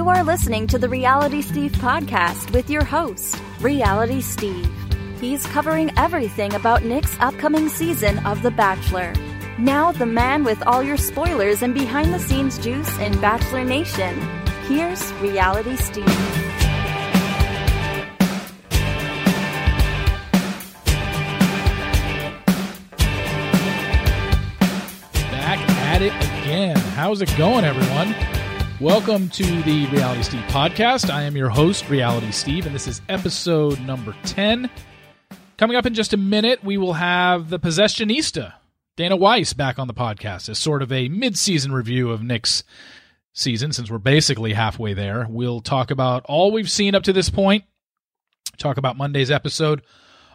You are listening to the Reality Steve podcast with your host, Reality Steve. He's covering everything about Nick's upcoming season of The Bachelor. Now, the man with all your spoilers and behind the scenes juice in Bachelor Nation. Here's Reality Steve. Back at it again. How's it going, everyone? Welcome to the Reality Steve podcast. I am your host, Reality Steve, and this is episode number 10. Coming up in just a minute, we will have the Possessionista, Dana Weiss, back on the podcast as sort of a mid season review of Nick's season, since we're basically halfway there. We'll talk about all we've seen up to this point, talk about Monday's episode,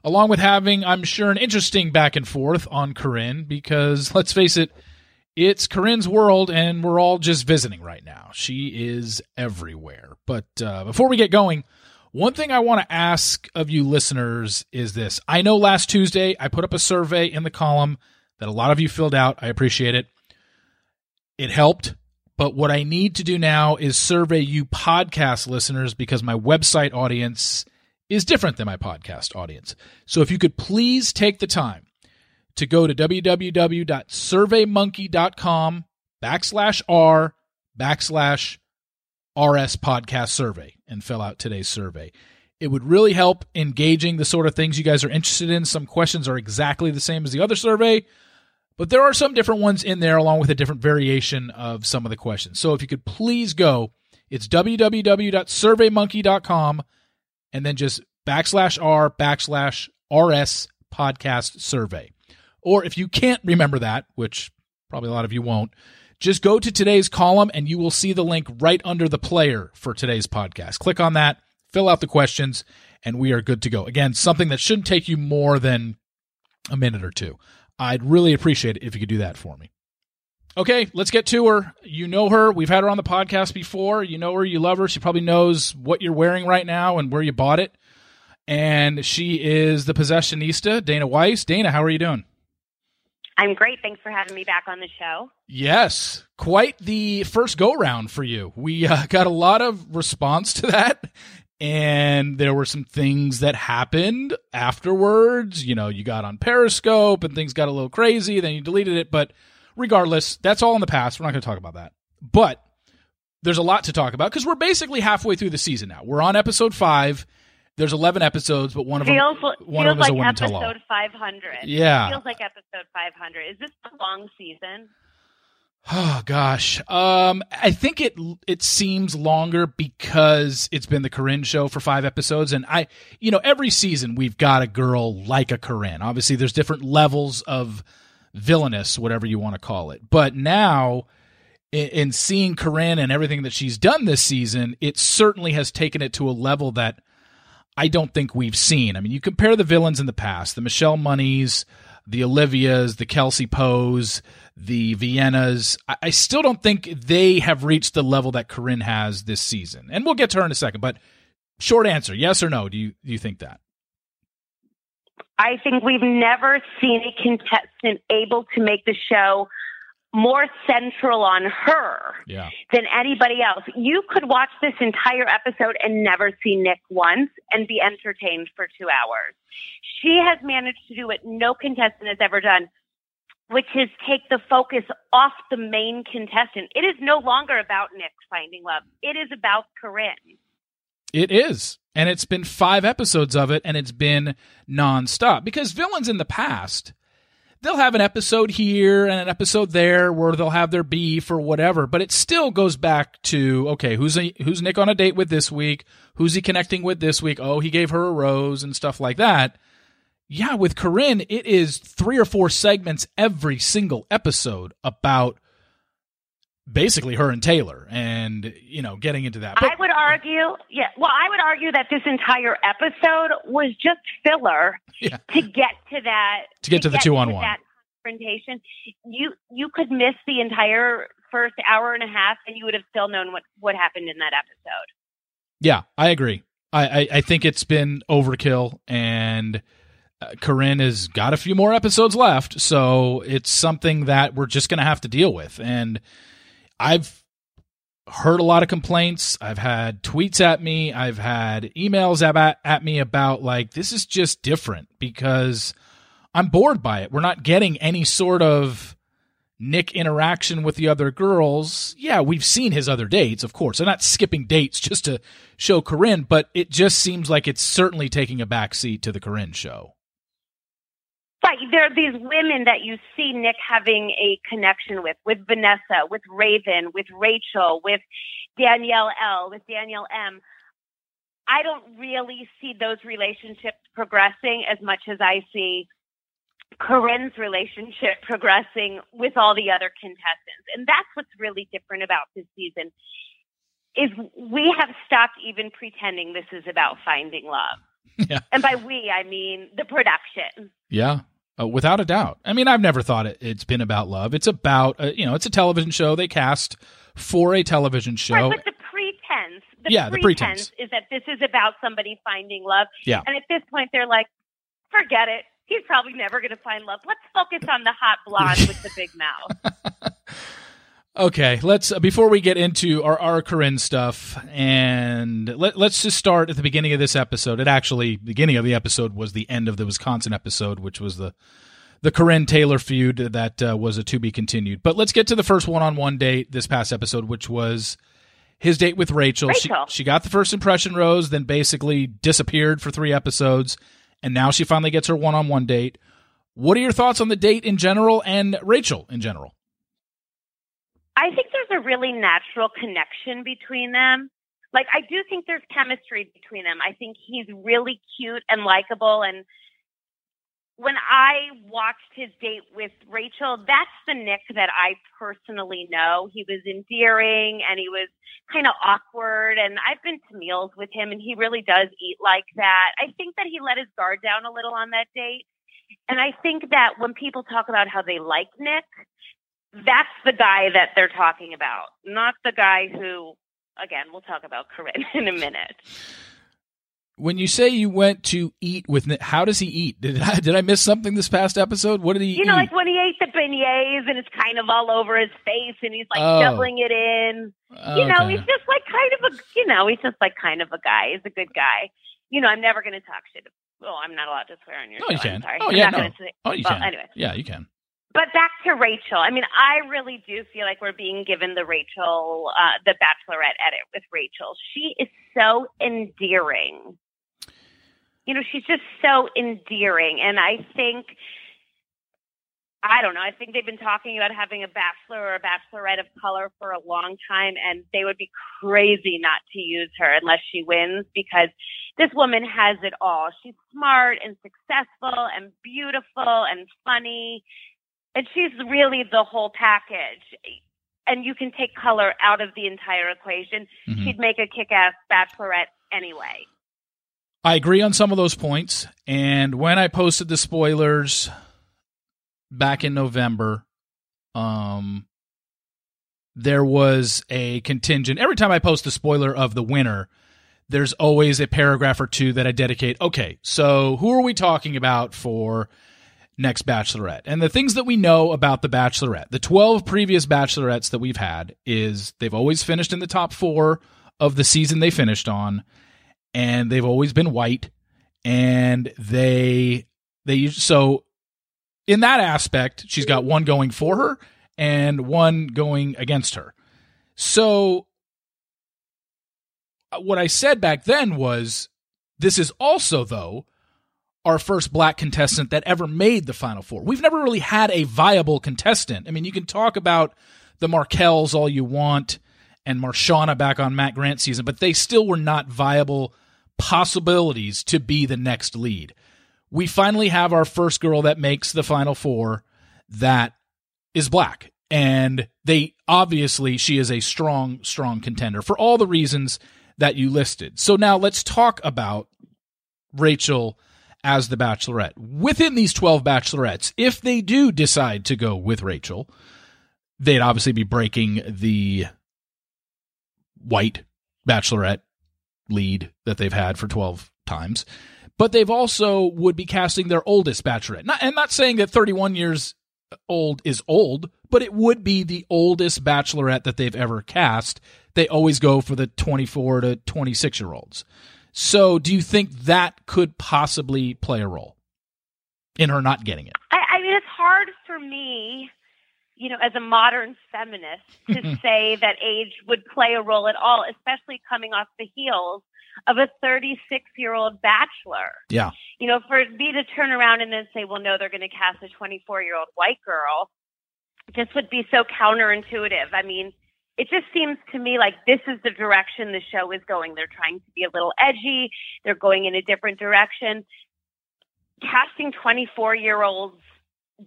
along with having, I'm sure, an interesting back and forth on Corinne, because let's face it, it's Corinne's world, and we're all just visiting right now. She is everywhere. But uh, before we get going, one thing I want to ask of you listeners is this. I know last Tuesday I put up a survey in the column that a lot of you filled out. I appreciate it. It helped. But what I need to do now is survey you podcast listeners because my website audience is different than my podcast audience. So if you could please take the time to go to www.surveymonkey.com backslash r backslash rs podcast survey and fill out today's survey. It would really help engaging the sort of things you guys are interested in. Some questions are exactly the same as the other survey, but there are some different ones in there along with a different variation of some of the questions. So if you could please go, it's www.surveymonkey.com and then just backslash r backslash rs podcast survey. Or if you can't remember that, which probably a lot of you won't, just go to today's column and you will see the link right under the player for today's podcast. Click on that, fill out the questions, and we are good to go. Again, something that shouldn't take you more than a minute or two. I'd really appreciate it if you could do that for me. Okay, let's get to her. You know her. We've had her on the podcast before. You know her. You love her. She probably knows what you're wearing right now and where you bought it. And she is the possessionista, Dana Weiss. Dana, how are you doing? I'm great. Thanks for having me back on the show. Yes, quite the first go round for you. We uh, got a lot of response to that. And there were some things that happened afterwards. You know, you got on Periscope and things got a little crazy. Then you deleted it. But regardless, that's all in the past. We're not going to talk about that. But there's a lot to talk about because we're basically halfway through the season now. We're on episode five. There's 11 episodes, but one of feels, them one feels of them is like a women episode tell all. 500. Yeah. feels like episode 500. Is this a long season? Oh gosh. Um I think it it seems longer because it's been the Corinne show for 5 episodes and I you know every season we've got a girl like a Corinne. Obviously there's different levels of villainous whatever you want to call it. But now in, in seeing Corinne and everything that she's done this season, it certainly has taken it to a level that I don't think we've seen. I mean, you compare the villains in the past, the Michelle Moneys, the Olivias, the Kelsey Poes, the Viennas. I, I still don't think they have reached the level that Corinne has this season. And we'll get to her in a second, but short answer, yes or no, do you do you think that? I think we've never seen a contestant able to make the show more central on her Yeah. than anybody else. You could watch this entire episode and never see Nick once and be entertained for two hours. She has managed to do what no contestant has ever done, which is take the focus off the main contestant. It is no longer about Nick finding love. It is about Corinne. It is. And it's been five episodes of it, and it's been nonstop. Because villains in the past, they'll have an episode here and an episode there where they'll have their beef or whatever, but it still goes back to okay, who's who's Nick on a date with this week? Who's he connecting with this week? Oh, he gave her a rose and stuff like that. Yeah, with Corinne, it is three or four segments every single episode about basically her and Taylor and you know getting into that. But- I would argue, yeah, well, I would argue that this entire episode was just filler Yeah. to get to that To get to the two-on-one. That confrontation, you you could miss the entire first hour and a half, and you would have still known what what happened in that episode. Yeah, I agree. I, I, I think it's been overkill, and uh, Corinne has got a few more episodes left, so it's something that we're just going to have to deal with. And I've heard a lot of complaints. I've had tweets at me. I've had emails at, at me about like, this is just different because I'm bored by it. We're not getting any sort of Nick interaction with the other girls. Yeah, we've seen his other dates, of course. I'm not skipping dates just to show Corinne, but it just seems like it's certainly taking a backseat to the Corinne show. Right. There are these women that you see Nick having a connection with, with Vanessa, with Raven, with Rachel, with Danielle L, with Danielle M. I don't really see those relationships progressing as much as I see Corinne's relationship progressing with all the other contestants. And that's what's really different about this season is we have stopped even pretending this is about finding love. Yeah. And by we, I mean the production. Yeah. Uh, without a doubt. I mean, I've never thought it, it's been about love. It's about, uh, you know, it's a television show they cast for a television show. Right, but the pretense, the yeah, pretense the pretense is that this is about somebody finding love. Yeah. And at this point, they're like, forget it. He's probably never going to find love. Let's focus on the hot blonde with the big mouth. Okay, let's uh, before we get into our our Corinne stuff, and let, let's just start at the beginning of this episode. It actually beginning of the episode was the end of the Wisconsin episode, which was the the Corinne Taylor feud that uh, was a to be continued. But let's get to the first one on one date this past episode, which was his date with Rachel. Rachel. She, she got the first impression rose, then basically disappeared for three episodes, and now she finally gets her one on one date. What are your thoughts on the date in general and Rachel in general? I think there's a really natural connection between them. Like, I do think there's chemistry between them. I think he's really cute and likable. And when I watched his date with Rachel, that's the Nick that I personally know. He was endearing and he was kind of awkward. And I've been to meals with him and he really does eat like that. I think that he let his guard down a little on that date. And I think that when people talk about how they like Nick, that's the guy that they're talking about, not the guy who, again, we'll talk about Corinne in a minute. When you say you went to eat with how does he eat? Did I, did I miss something this past episode? What did he You know, eat? like when he ate the beignets and it's kind of all over his face and he's like Oh. shoveling it in. You know, he's just like kind of a, you know, he's just like kind of a guy. He's a good guy. You know, I'm never going to talk shit. Oh, I'm not allowed to swear on your No, show. you I'm can. sorry. Oh, I'm yeah, not no. say- oh, you well, can. anyway. Yeah, you can. But back to Rachel. I mean, I really do feel like we're being given the Rachel, uh, the Bachelorette edit with Rachel. She is so endearing. You know, she's just so endearing. And I think, I don't know, I think they've been talking about having a Bachelor or a Bachelorette of color for a long time, and they would be crazy not to use her unless she wins because this woman has it all. She's smart and successful and beautiful and funny and she's really the whole package. And you can take color out of the entire equation. Mhm. She'd make a kick-ass bachelorette anyway. I agree on some of those points. And when I posted the spoilers back in November, um, there was a contingent. Every time I post a spoiler of the winner, there's always a paragraph or two that I dedicate. Okay, so who are we talking about for next Bachelorette? And the things that we know about the Bachelorette, the 12 previous Bachelorettes that we've had, is they've always finished in the top four of the season they finished on and they've always been white and they they so in that aspect she's got one going for her and one going against her so uh, what i said back then was this is also though our first black contestant that ever made the final four we've never really had a viable contestant i mean you can talk about the Marquels all you want and Marshana back on Matt Grant season, but they still were not viable possibilities to be the next lead. We finally have our first girl that makes the final four that is black. And they obviously, she is a strong, strong contender for all the reasons that you listed. So now let's talk about Rachel as the bachelorette. Within these 12 bachelorettes, if they do decide to go with Rachel, they'd obviously be breaking the white bachelorette lead that they've had for 12 times but they've also would be casting their oldest bachelorette not, and not saying that 31 years old is old but it would be the oldest bachelorette that they've ever cast they always go for the 24 to 26 year olds. So, do you think that could possibly play a role in her not getting it? I, I mean, it's hard for me, you know, as a modern feminist, to say that age would play a role at all, especially coming off the heels of a 36 year old bachelor. Yeah. You know, for me to turn around and then say, well, no, they're going to cast a 24 year old white girl, just would be so counterintuitive. I mean, it just seems to me like this is the direction the show is going. They're trying to be a little edgy. They're going in a different direction. Casting 24 year olds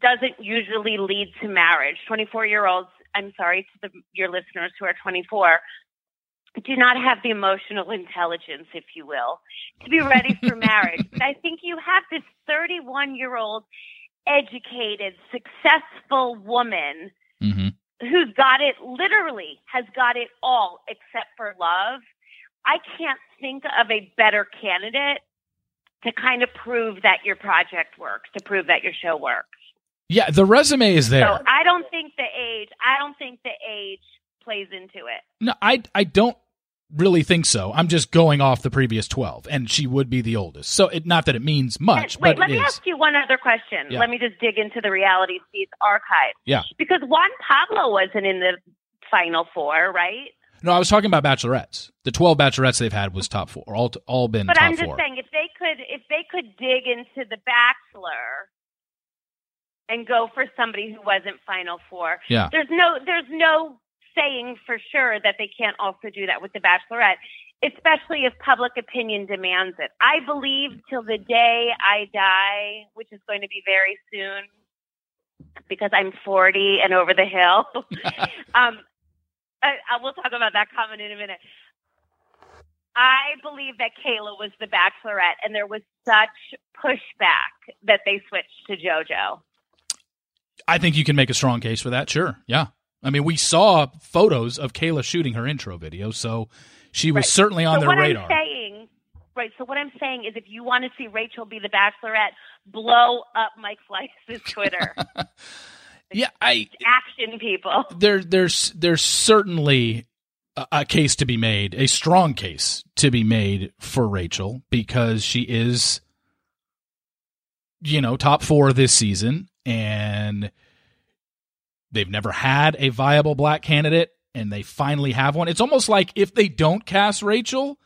doesn't usually lead to marriage. 24 year olds, I'm sorry to the, your listeners who are 24, do not have the emotional intelligence, if you will, to be ready for marriage. but I think you have this 31 year old educated, successful woman Mm-hmm. Who's got it literally has got it all except for love. I can't think of a better candidate to kind of prove that your project works, to prove that your show works. Yeah, the resume is there. So I don't think the age, I don't think the age plays into it. No, I I don't really think so. I'm just going off the previous 12 and she would be the oldest. So it not that it means much, And- wait, but let me is. ask you one other question. Yeah. Let me just dig into the reality Steve's archive. Yeah. Because Juan Pablo wasn't in the final four, right? No, I was talking about bachelorettes. The 12 bachelorettes they've had was top 4. All all been But I'm just 4. saying, if they could, if they could dig into the Bachelor and go for somebody who wasn't Final Four, Yeah. there's no, there's no saying for sure that they can't also do that with the Bachelorette, especially if public opinion demands it. I believe till the day I die, which is going to be very soon, because I'm 40 and over the hill. um, I, I will talk about that comment in a minute. I believe that Caila was the bachelorette, and there was such pushback that they switched to JoJo. I think you can make a strong case for that. Sure. Yeah. I mean, we saw photos of Caila shooting her intro video, so she was Right. certainly on so their what radar. I'm saying, right? So what I'm saying is, if you want to see Rachel be the bachelorette, blow up Mike Fleiss' Twitter. yeah, I Action, people. there there's there's certainly a, a case to be made, a strong case to be made for Rachel because she is you know, top 4 this season and they've never had a viable black candidate and they finally have one. It's almost like if they don't cast Rachel,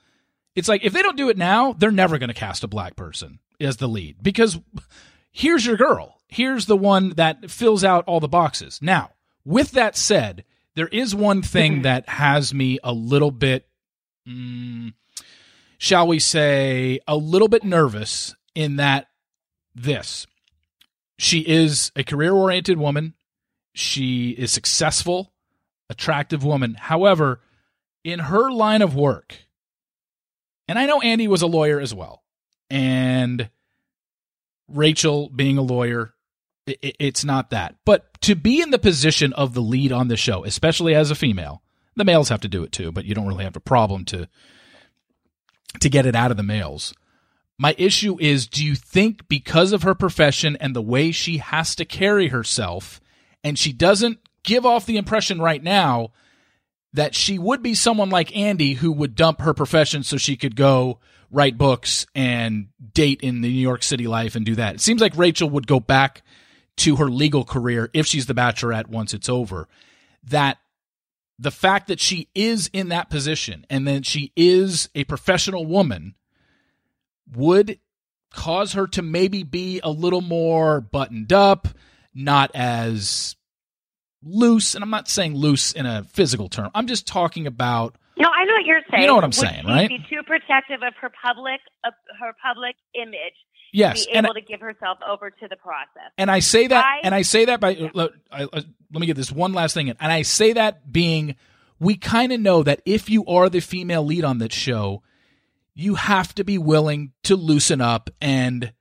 it's like if they don't do it now, they're never going to cast a black person as the lead because here's your girl. Here's the one that fills out all the boxes. Now, with that said, there is one thing that has me a little bit, mm, shall we say, a little bit nervous in that this. She is a career oriented woman. She is successful, attractive woman. However, in her line of work, and I know Andi was a lawyer as well, and Rachel being a lawyer, i i- it's not that. But to be in the position of the lead on the show, especially as a female, the males have to do it too, but you don't really have a problem to to get it out of the males. My issue is do you think because of her profession and the way she has to carry herself, and she doesn't give off the impression right now that she would be someone like Andi who would dump her profession so she could go write books and date in the New York City life and do that. It seems like Rachel would go back to her legal career if she's the bachelorette once it's over. That the fact that she is in that position and that she is a professional woman would cause her to maybe be a little more buttoned up, not as loose. And I'm not saying loose in a physical term. I'm just talking about No, I know what you're saying. You know what I'm Would saying, right? Be too protective of her public, of her public image. yes, be and able to give herself over to the process. and I say that, I- and I say that by let, I, I- let me get this one last thing in, and I say that being we kind of know that if you are the female lead on that show, you have to be willing to loosen up and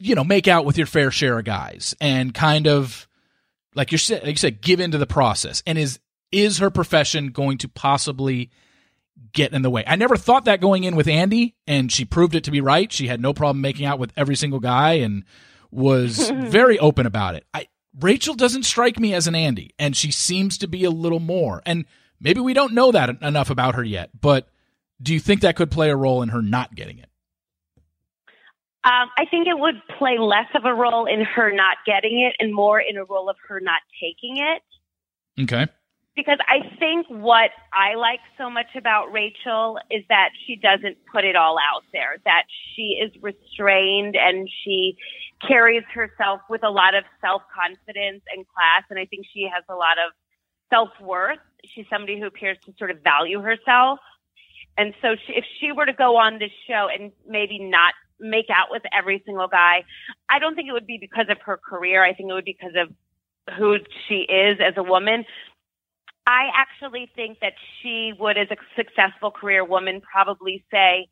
you know make out with your fair share of guys and kind of like you said, like you said, give into the process. And is is her profession going to possibly get in the way? I never thought that going in with Andi, and she proved it to be right. She had no problem making out with every single guy and was very open about it. I Rachel doesn't strike me as an Andi, and she seems to be a little more. And Maybe we don't know that enough about her yet, but do you think that could play a role in her not getting it? Um, I think it would play less of a role in her not getting it and more in a role of her not taking it. Okay. Because I think what I like so much about Rachel is that she doesn't put it all out there, that she is restrained and she carries herself with a lot of self confidence and class. And I think she has a lot of self worth. She's somebody who appears to sort of value herself. And so she, if she were to go on this show and maybe not make out with every single guy, I don't think it would be because of her career. I think it would be because of who she is as a woman. I actually think that she would, as a successful career woman, probably say,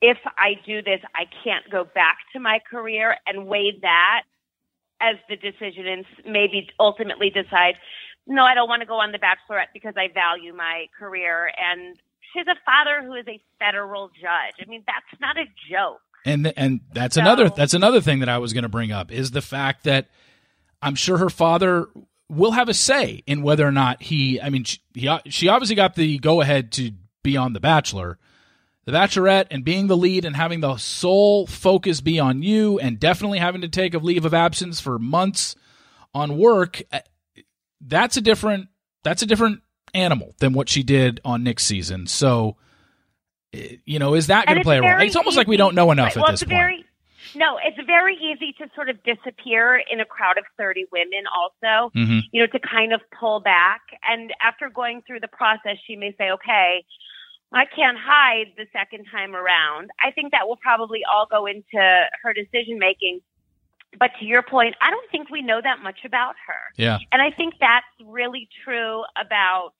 if I do this, I can't go back to my career and weigh that as the decision and maybe ultimately decide, no, I don't want to go on The Bachelorette because I value my career. And she's a father who is a federal judge. I mean, that's not a joke. And and that's another that's another thing that I was going to bring up is the fact that I'm sure her father will have a say in whether or not he. I mean, she, he, she obviously got the go ahead to be on The Bachelor, The Bachelorette, and being the lead and having the sole focus be on you, and definitely having to take a leave of absence for months on work. Eh, that's a different. That's a different animal than what she did on Nick's season. So you know, is that going to play a role? It's almost easy. like we don't know enough well, at this point. Very, no, it's very easy to sort of disappear in a crowd of 30 women also, mm-hmm. you know, to kind of pull back. And after going through the process, she may say, okay, I can't hide the second time around. I think that will probably all go into her decision making. But to your point, I don't think we know that much about her. Yeah. And I think that's really true about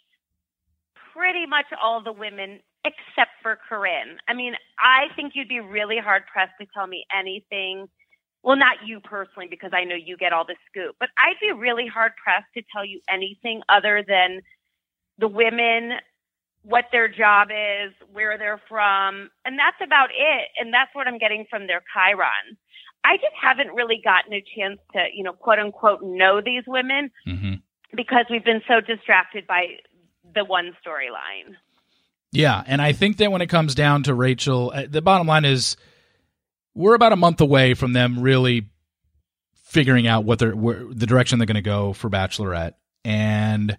pretty much all the women except for Corinne. I mean, I think you'd be really hard pressed to tell me anything. Well, not you personally, because I know you get all the scoop, but I'd be really hard pressed to tell you anything other than the women, what their job is, where they're from, and that's about it. And that's what I'm getting from their Chiron. I just haven't really gotten a chance to, you know, quote unquote, know these women mm-hmm. because we've been so distracted by the one storyline. Yeah, and I think that when it comes down to Rachel, uh, the bottom line is we're about a month away from them really figuring out what they're where, the direction they're going to go for Bachelorette, and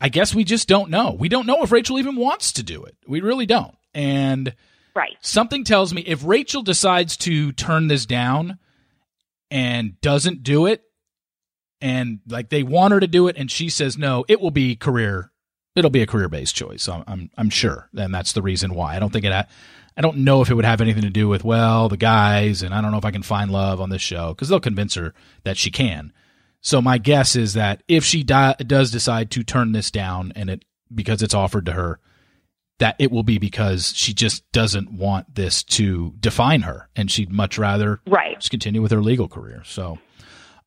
I guess we just don't know. We don't know if Rachel even wants to do it. We really don't. And right, something tells me if Rachel decides to turn this down and doesn't do it, and like they want her to do it, and she says no, it will be career it'll be a career based choice. I'm, I'm, I'm sure, and that's the reason why. I don't think it. Ha- I don't know if it would have anything to do with well the guys, and I don't know if I can find love on this show because they'll convince her that she can. So my guess is that if she di- does decide to turn this down, and it because it's offered to her, that it will be because she just doesn't want this to define her, and she'd much rather right. just continue with her legal career. So.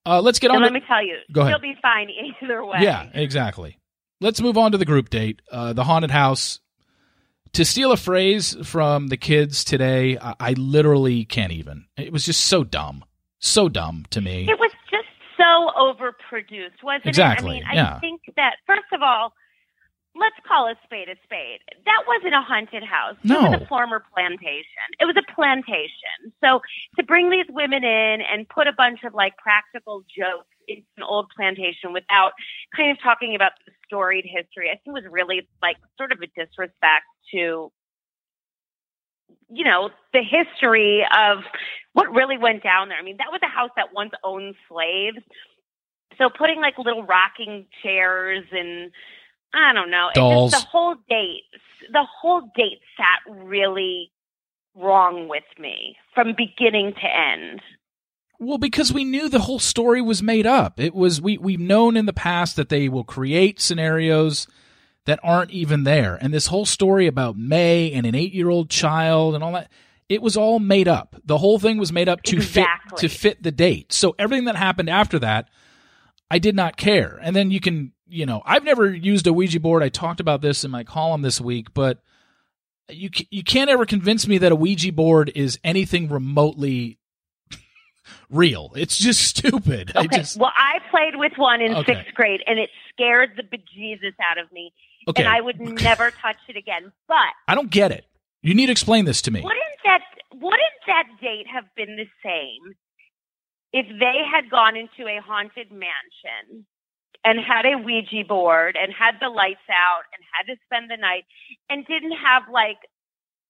Uh, let's get and on. Let to, me tell you, go ahead. she'll be fine either way. Yeah, exactly let's move on to the group date. Uh, the haunted house. To steal a phrase from the kids today, I, I literally can't even. It was just so dumb, so dumb to me. It was just so overproduced, wasn't exactly. it? I mean, yeah. I think that first of all, let's call a spade a spade. That wasn't a haunted house. No. It was a former plantation. It was a plantation. So to bring these women in and put a bunch of like practical jokes into an old plantation without kind of talking about the storied history, I think was really like sort of a disrespect to you know, the history of what really went down there. I mean, that was a house that once owned slaves. So putting like little rocking chairs and I don't know. Dolls. The whole date, the whole date sat really wrong with me from beginning to end. Well, because we knew the whole story was made up. It was we we've known in the past that they will create scenarios that aren't even there. And this whole story about May and an 8-year-old child and all that, it was all made up. The whole thing was made up to exactly. fit to fit the date. So everything that happened after that, I did not care. And then you can, you know, I've never used a Ouija board. I talked about this in my column this week, but you you can't ever convince me that a Ouija board is anything remotely real. It's just stupid. I Okay. just Well, I played with one in Okay. sixth grade, and it scared the bejesus out of me, okay. and I would never touch it again. But I don't get it. You need to explain this to me. wouldn't that wouldn't that date have been the same if they had gone into a haunted mansion and had a Ouija board and had the lights out and had to spend the night and didn't have like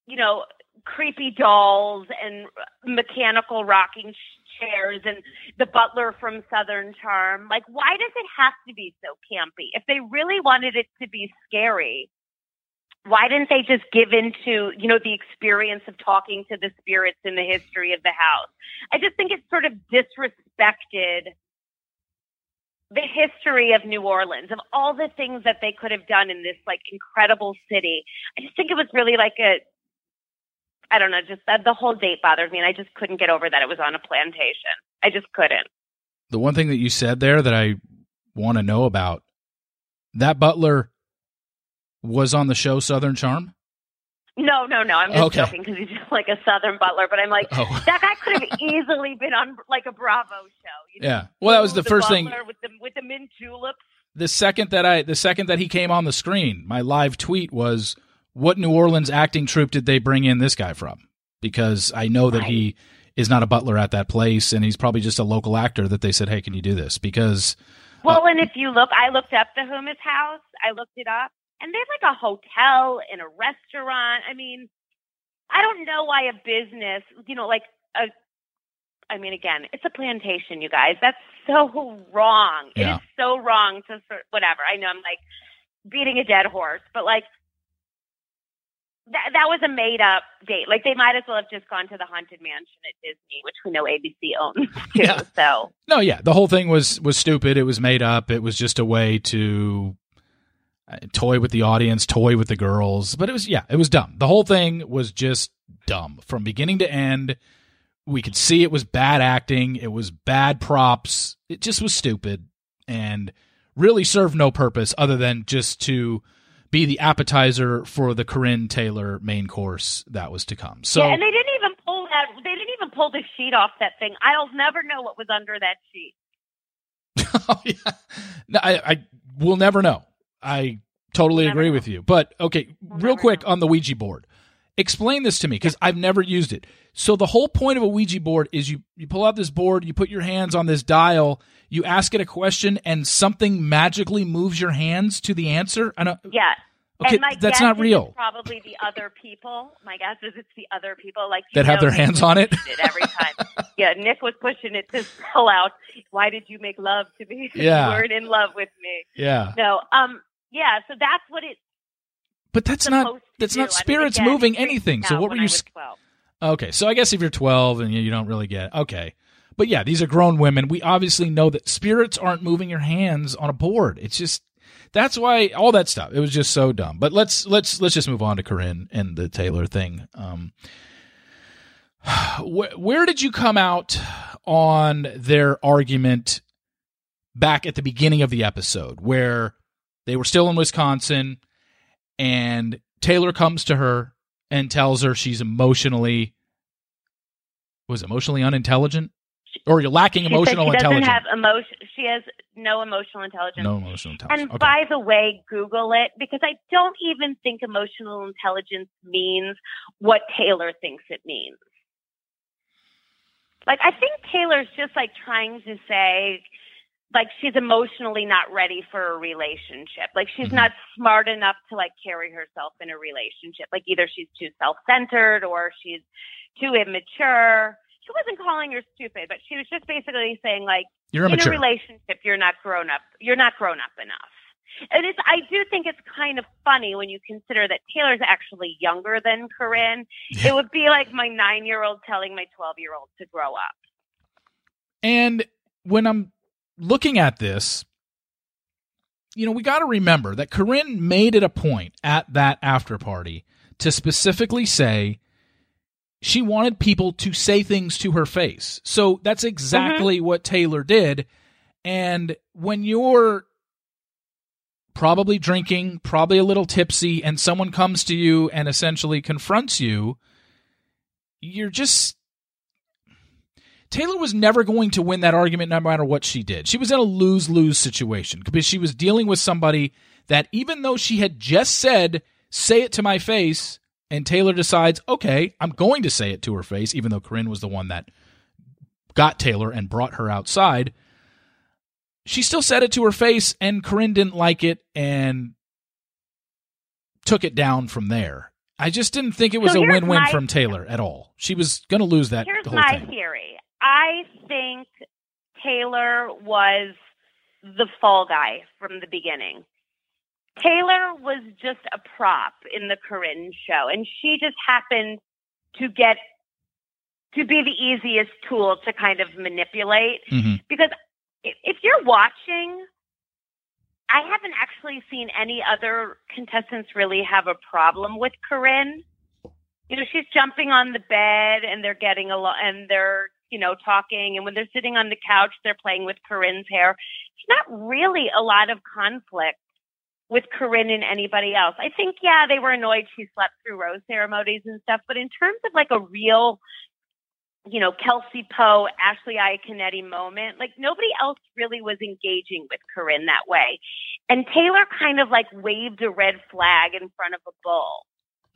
you know creepy dolls and mechanical rocking chairs and the butler from Southern Charm. Like why does it have to be so campy? If they really wanted it to be scary why didn't they just give into you know the experience of talking to the spirits in the history of the house? I just think it's sort of disrespected the history of new orleans of all the things that they could have done in this like incredible city. I just think it was really like a i don't know just that the whole date bothered me and i just couldn't get over that it was on a plantation. I just couldn't. The one thing that you said there that I want to know about that butler was on the show Southern Charm. No no no i'm just Okay. joking because he's just like a southern butler but i'm like Oh, that guy could have easily been on like a Bravo show. You know? yeah. Well, that was the first thing. with the with the mint juleps. The second that I, the second that he came on the screen, my live tweet was, "What New Orleans acting troupe did they bring in this guy from?" Because I know that he is not a butler at that place, and he's probably just a local actor that they said, "Hey, can you do this?" Because Well, uh, and if you look, I looked up the Houmas House. I looked it up, and they have like a hotel and a restaurant. I mean, I don't know why a business, you know, like a. I mean, again, it's a plantation, you guys. That's so wrong. It Yeah. is so wrong to whatever. I know I'm like beating a dead horse, but like that that was a made up date. Like they might as well have just gone to the haunted mansion at Disney, which we know ABC owns too. Yeah. So No, yeah, the whole thing was was stupid. It was made up. It was just a way to toy with the audience, toy with the girls. But it was yeah, it was dumb. The whole thing was just dumb from beginning to end. We could see it was bad acting. It was bad props. It just was stupid and really served no purpose other than just to be the appetizer for the Corinne Taylor main course that was to come. So yeah, and they didn't even pull that. They didn't even pull the sheet off that thing. I'll never know what was under that sheet. oh, yeah. No, I, I will never know. I totally agree with you. But okay, real quick on the Ouija board. Explain this to me because I've never used it. So the whole point of a Ouija board is you you pull out this board, you put your hands on this dial, you ask it a question, and something magically moves your hands to the answer. I don't. Yeah. Okay, and my that's not real. Probably the other people. My guess is it's the other people like That have their Nick hands on it? pushing every time. yeah, Nick was pushing it to spell out. Why did you make love to me? Yeah. you weren't in love with me. Yeah, No. Um. Yeah. So that's what it. but that's not that's do. not I mean, spirits again, moving anything. So what were you? was s- 12. Okay, so I guess if you're 12 and you, don't really get okay, but yeah, these are grown women. We obviously know that spirits aren't moving your hands on a board. It's just that's why all that stuff. It was just so dumb. But let's let's let's just move on to Corinne and the Taylor thing. Um, wh- where did you come out on their argument back at the beginning of the episode where they were still in Wisconsin and Taylor comes to her and tells her she's emotionally was emotionally unintelligent or you're lacking She emotional she doesn't intelligence. have emotion. She has no emotional intelligence. no emotional intelligence. And okay. by the way, Google it because I don't even think emotional intelligence means what Taylor thinks it means. Like, I think Taylor's just like trying to say, like, she's emotionally not ready for a relationship. Like, she's Mhm. not smart enough to like carry herself in a relationship. Like, either she's too self centered or she's too immature. She wasn't calling her stupid, but she was just basically saying, like, you're in a relationship you're not grown up you're not grown up enough and it's i do think it's kind of funny when you consider that taylor's actually younger than corinne Yeah. it would be like my nine year old telling my 12 year old to grow up And when I'm looking at this, you know, we got to remember that Corinne made it a point at that after party to specifically say she wanted people to say things to her face. So that's mm-hmm. exactly what Taylor did. And when you're probably drinking, probably a little tipsy, and someone comes to you and essentially confronts you, you're just Taylor was never going to win that argument no matter what she did. She was in a lose lose situation because she was dealing with somebody that, even though she had just said, say it to my face, and Taylor decides, okay, I'm going to say it to her face, even though Corinne was the one that got Taylor and brought her outside. She still said it to her face, and Corinne didn't like it and took it down from there. I just didn't think it was So a win-win my- from Taylor at all. She was going to lose that Here's whole my thing. theory. I think Taylor was the fall guy from the beginning. Taylor was just a prop in the Corinne show, and she just happened to get to be the easiest tool to kind of manipulate. hmm Because if, if you're watching, I haven't actually seen any other contestants really have a problem with Corinne. You know, she's jumping on the bed and they're getting a lot and they're, you know, talking. And when they're sitting on the couch, they're playing with Corinne's hair. It's not really a lot of conflict with Corinne and anybody else. I think, yeah, they were annoyed she slept through rose ceremonies and stuff. But in terms of like a real, you know, Kelsey Poe, Ashley Iaconetti moment, like nobody else really was engaging with Corinne that way. And Taylor kind of like waved a red flag in front of a bull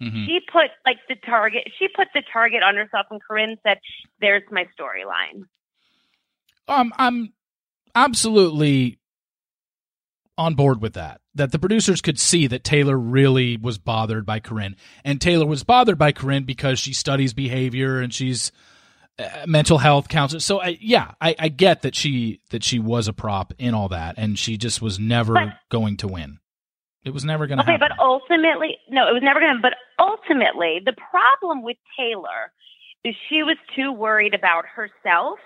hmm she put like the target she put the target on herself and corinne said there's my storyline Um, I'm absolutely on board with that. That the producers could see that Taylor really was bothered by Corinne, and Taylor was bothered by Corinne because she studies behavior and she's a mental health counselor. So, I, yeah, I, I get that she that she was a prop in all that, and she just was never But- going to win. It was never going to okay happen. but ultimately no it was never going to but ultimately the problem with taylor is she was too worried about herself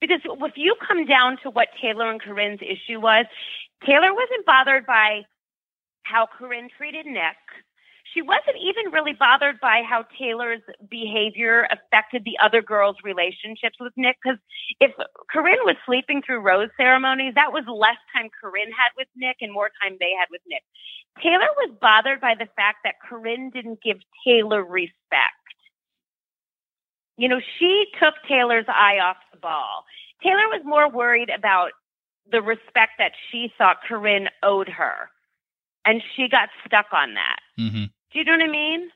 because if you come down to what taylor and corinne's issue was taylor wasn't bothered by how corinne treated nick she wasn't even really bothered by how Taylor's behavior affected the other girls' relationships with Nick. Because if Corinne was sleeping through rose ceremonies, that was less time Corinne had with Nick and more time they had with Nick. Taylor was bothered by the fact that Corinne didn't give Taylor respect. You know, she took Taylor's eye off the ball. Taylor was more worried about the respect that she thought Corinne owed her. And she got stuck on that. hmm Do you know what I mean?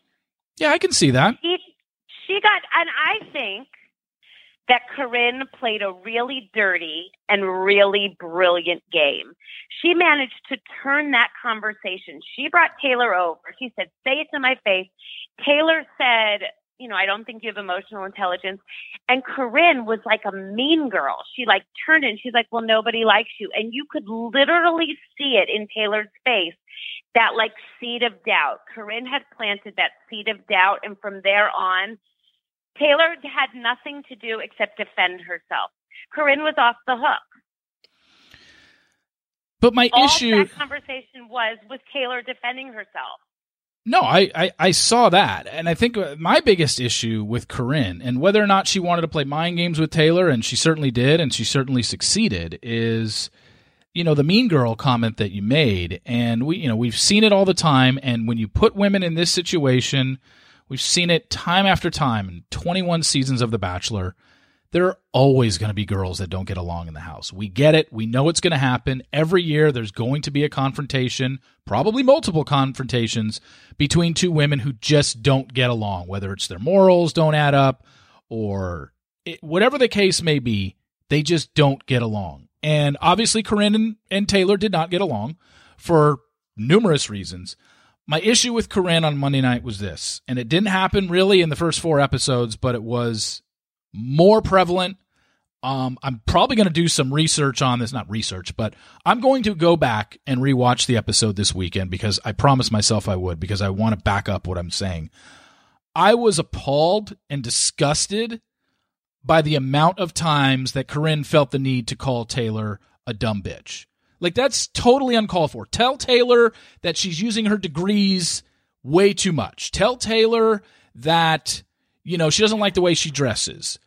Yeah, I can see that. He, she got, and I think that Corinne played a really dirty and really brilliant game. She managed to turn that conversation. She brought Taylor over. She said, say it to my face. Taylor said, you know, I don't think you have emotional intelligence. And Corinne was like a mean girl. She like turned and she's like, well, nobody likes you. And you could literally see it in Taylor's face that like seed of doubt. Corinne had planted that seed of doubt. And from there on, Taylor had nothing to do except defend herself. Corinne was off the hook. But my All issue. that conversation was with Taylor defending herself. No, I, I, I saw that. And I think uh, my biggest issue with Corinne and whether or not she wanted to play mind games with Taylor, and she certainly did, and she certainly succeeded, is, you know, the mean girl comment that you made. And we, you know, we've seen it all the time. And when you put women in this situation, we've seen it time after time in 21 seasons of The Bachelor. There are always going to be girls that don't get along in the house. We get it. We know it's going to happen. Every year there's going to be a confrontation, probably multiple confrontations between two women who just don't get along, whether it's their morals don't add up or it, whatever the case may be, they just don't get along. And obviously Corinne and, and Taylor did not get along for numerous reasons. My issue with Corinne on Monday night was this, and it didn't happen really in the first four episodes, but it was more prevalent. Um, I'm probably going to do some research on this, not research, but I'm going to go back and rewatch the episode this weekend because I promised myself I would because I want to back up what I'm saying. I was appalled and disgusted by the amount of times that Corinne felt the need to call Taylor a dumb bitch. Like that's totally uncalled for. Tell Taylor that she's using her degrees way too much. Tell Taylor that you know she doesn't like the way she dresses.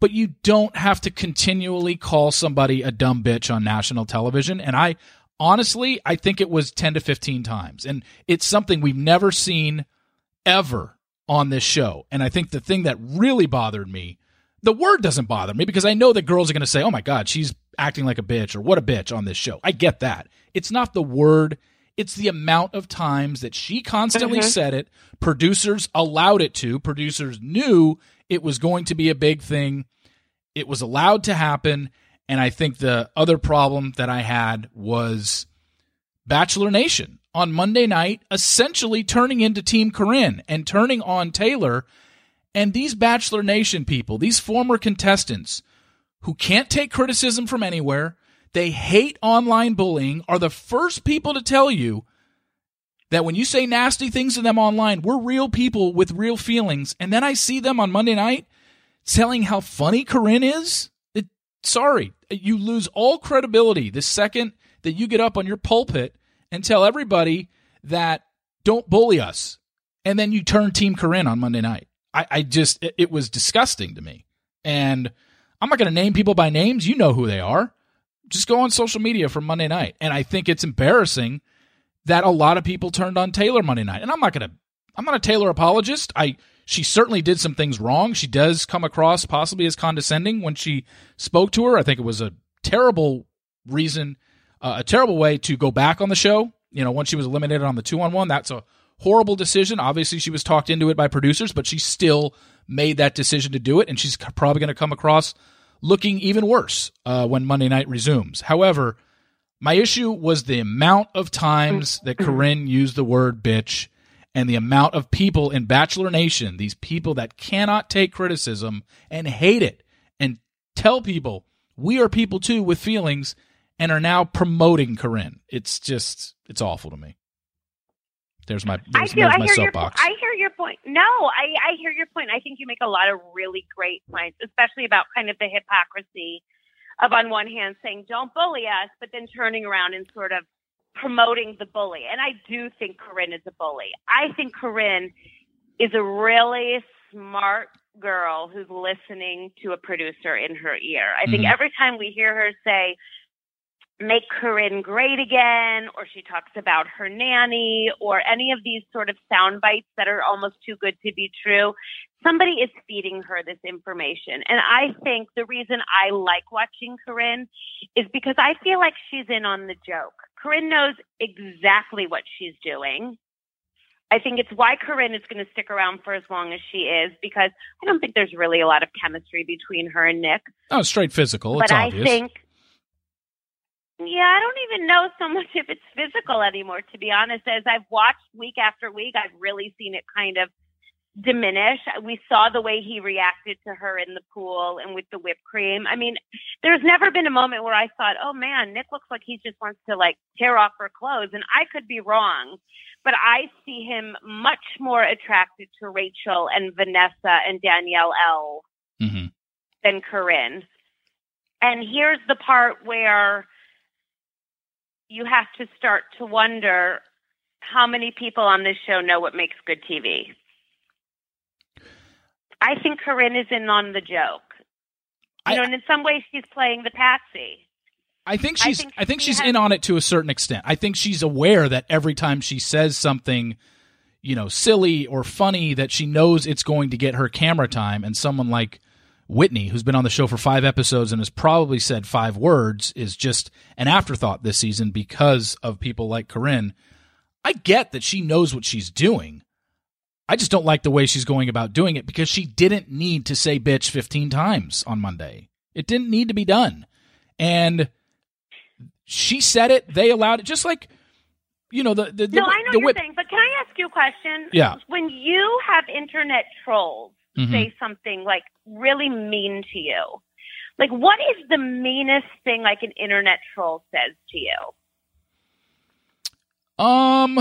But you don't have to continually call somebody a dumb bitch on national television and I honestly I think it was 10 to 15 times and it's something we've never seen ever on this show. And I think the thing that really bothered me the word doesn't bother me because I know that girls are going to say, "Oh my god, she's acting like a bitch" or "What a bitch" on this show. I get that. It's not the word; it's the amount of times that she constantly Mhm. said it. Producers allowed it to. Producers knew it was going to be a big thing. It was allowed to happen, and I think the other problem that I had was Bachelor Nation on Monday night essentially turning into Team Corinne and turning on Taylor. And these Bachelor Nation people, these former contestants who can't take criticism from anywhere, they hate online bullying, are the first people to tell you that when you say nasty things to them online, we're real people with real feelings. And then I see them on Monday night telling how funny Corinne is. It, sorry, you lose all credibility the second that you get up on your pulpit and tell everybody that don't bully us. And then you turn Team Corinne on Monday night. I, I just, it, it was disgusting to me. And I'm not going to name people by names. You know who they are. Just go on social media from Monday night. And I think it's embarrassing that a lot of people turned on Taylor Monday night. And I'm not to, I'm not a Taylor apologist. I, she certainly did some things wrong. She does come across possibly as condescending when she spoke to her. I think it was a terrible reason, uh, a terrible way to go back on the show. You know, once she was eliminated on the two on one, that's a horrible decision. Obviously, she was talked into it by producers, but she still made that decision to do it, and she's probably going to come across looking even worse uh, when Monday night resumes. However, my issue was the amount of times that Corinne used the word bitch and the amount of people in Bachelor Nation, these people that cannot take criticism and hate it and tell people we are people too with feelings and are now promoting Corinne. It's just, it's awful to me. There's my, I there's, do. I hear your. soapbox. I hear your point. No, I I hear your point. I think you make a lot of really great points, especially about kind of the hypocrisy of on one hand saying don't bully us, but then turning around and sort of promoting the bully. And I do think Corinne is a bully. I think Corinne is a really smart girl who's listening to a producer in her ear. I think Mhm. every time we hear her say, make Corinne great again, or she talks about her nanny, or any of these sort of sound bites that are almost too good to be true, somebody is feeding her this information. And I think the reason I like watching Corinne is because I feel like she's in on the joke. Corinne knows exactly what she's doing. I think it's why Corinne is going to stick around for as long as she is because I don't think there's really a lot of chemistry between her and Nick. oh, straight physical. It's but obvious. I think, yeah, I don't even know so much if it's physical anymore, to be honest. As I've watched week after week, I've really seen it kind of diminish. We saw the way he reacted to her in the pool and with the whipped cream. I mean, there's never been a moment where I thought, oh man, Nick looks like he just wants to like tear off her clothes. And I could be wrong, but I see him much more attracted to Rachel and Vanessa and Danielle L hmm than Corinne. And here's the part where you have to start to wonder how many people on this show know what makes good TV. I think Corinne is in on the joke. You I- know, and in some ways she's playing the patsy. I think she's. I think think, she she's has- in on it to a certain extent. I think she's aware that every time she says something, you know, silly or funny, that she knows it's going to get her camera time. And someone like Whitney, who's been on the show for five episodes and has probably said five words, is just an afterthought this season because of people like Corinne. I get that she knows what she's doing. I just don't like the way she's going about doing it because she didn't need to say bitch 15 times on Monday. It didn't need to be done. And she said it, they allowed it, just like, you know, the, the, the, no, I know the you're whip. saying, but can I ask you a question? Yeah. When you have internet trolls Mhm. say something like really mean to you, like what is the meanest thing like an internet troll says to you? Um,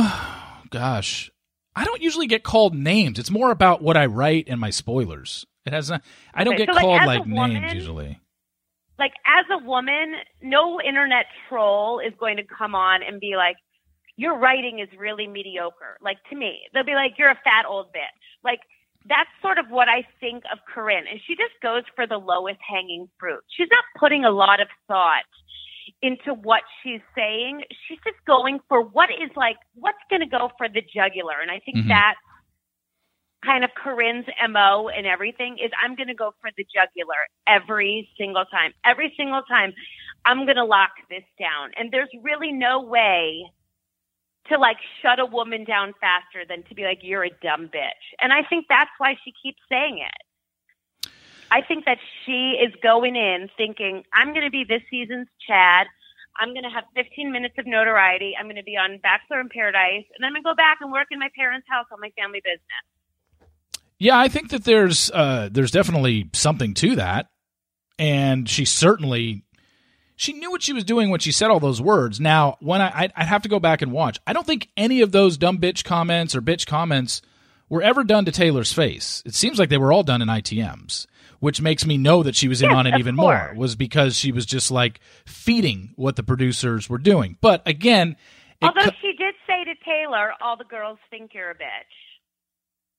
gosh, I don't usually get called names. It's more about what I write and my spoilers. It has not, I don't Okay, get so, called a like names usually. like as a woman, no internet troll is going to come on and be like, your writing is really mediocre. Like to me, they'll be like, you're a fat old bitch. Like that's sort of what I think of Corinne. And she just goes for the lowest hanging fruit. She's not putting a lot of thought into what she's saying. She's just going for what is like, what's going to go for the jugular. And I think Mhm. that's kind of Corinne's MO and everything is I'm going to go for the jugular every single time. Every single time I'm going to lock this down. And there's really no way to like shut a woman down faster than to be like, you're a dumb bitch. And I think that's why she keeps saying it. I think that she is going in thinking, I'm going to be this season's Chad. I'm going to have 15 minutes of notoriety. I'm going to be on Bachelor in Paradise. And I'm going to go back and work in my parents' house on my family business. Yeah, I think that there's uh, there's definitely something to that, and she certainly she knew what she was doing when she said all those words. Now, when I I'd have to go back and watch, I don't think any of those dumb bitch comments or bitch comments were ever done to Taylor's face. It seems like they were all done in ITMs, which makes me know that she was in yes, on it even course. more. Was because she was just like feeding what the producers were doing. But again, although co- she did say to Taylor, "All the girls think you're a bitch."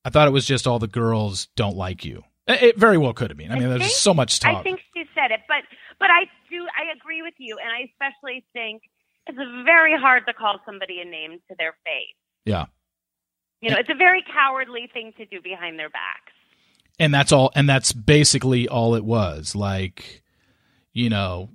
I thought it was just all the girls don't like you. It very well could have been. I mean, I there's think, so much talk. I think she said it, but but I do I agree with you, and I especially think it's very hard to call somebody a name to their face. Yeah. You know, it's a very cowardly thing to do behind their backs. And that's all. And that's basically all it was. Like, you know,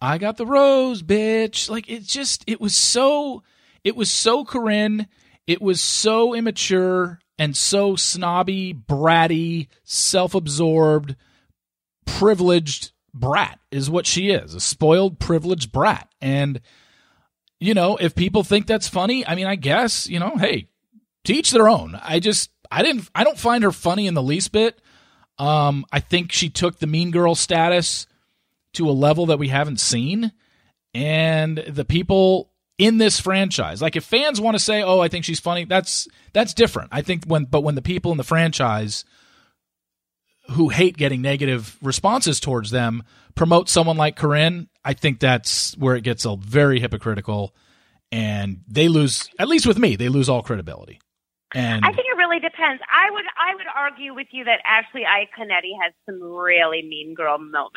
I got the rose, bitch. Like, it just, it was so, it was so Corinne. It was so immature and so snobby, bratty, self absorbed, privileged brat is what she is a spoiled, privileged brat. And, you know, if people think that's funny, I mean, I guess, you know, hey, teach their own. I just, I didn't, I don't find her funny in the least bit. Um, I think she took the mean girl status to a level that we haven't seen. And the people in this franchise. Like if fans want to say, "Oh, I think she's funny," that's that's different. I think when but when the people in the franchise who hate getting negative responses towards them promote someone like Corinne, I think that's where it gets a very hypocritical and they lose at least with me, they lose all credibility. And I think it really depends. I would I would argue with you that Ashley Iaconetti has some really mean girl moments.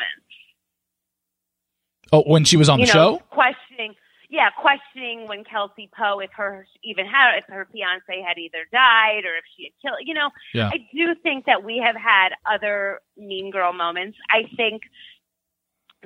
Oh, when she was on you the know, show? Questioning yeah, questioning when Kelsey Poe if her even had if her fiance had either died or if she had killed. You know, yeah. I do think that we have had other mean girl moments. I think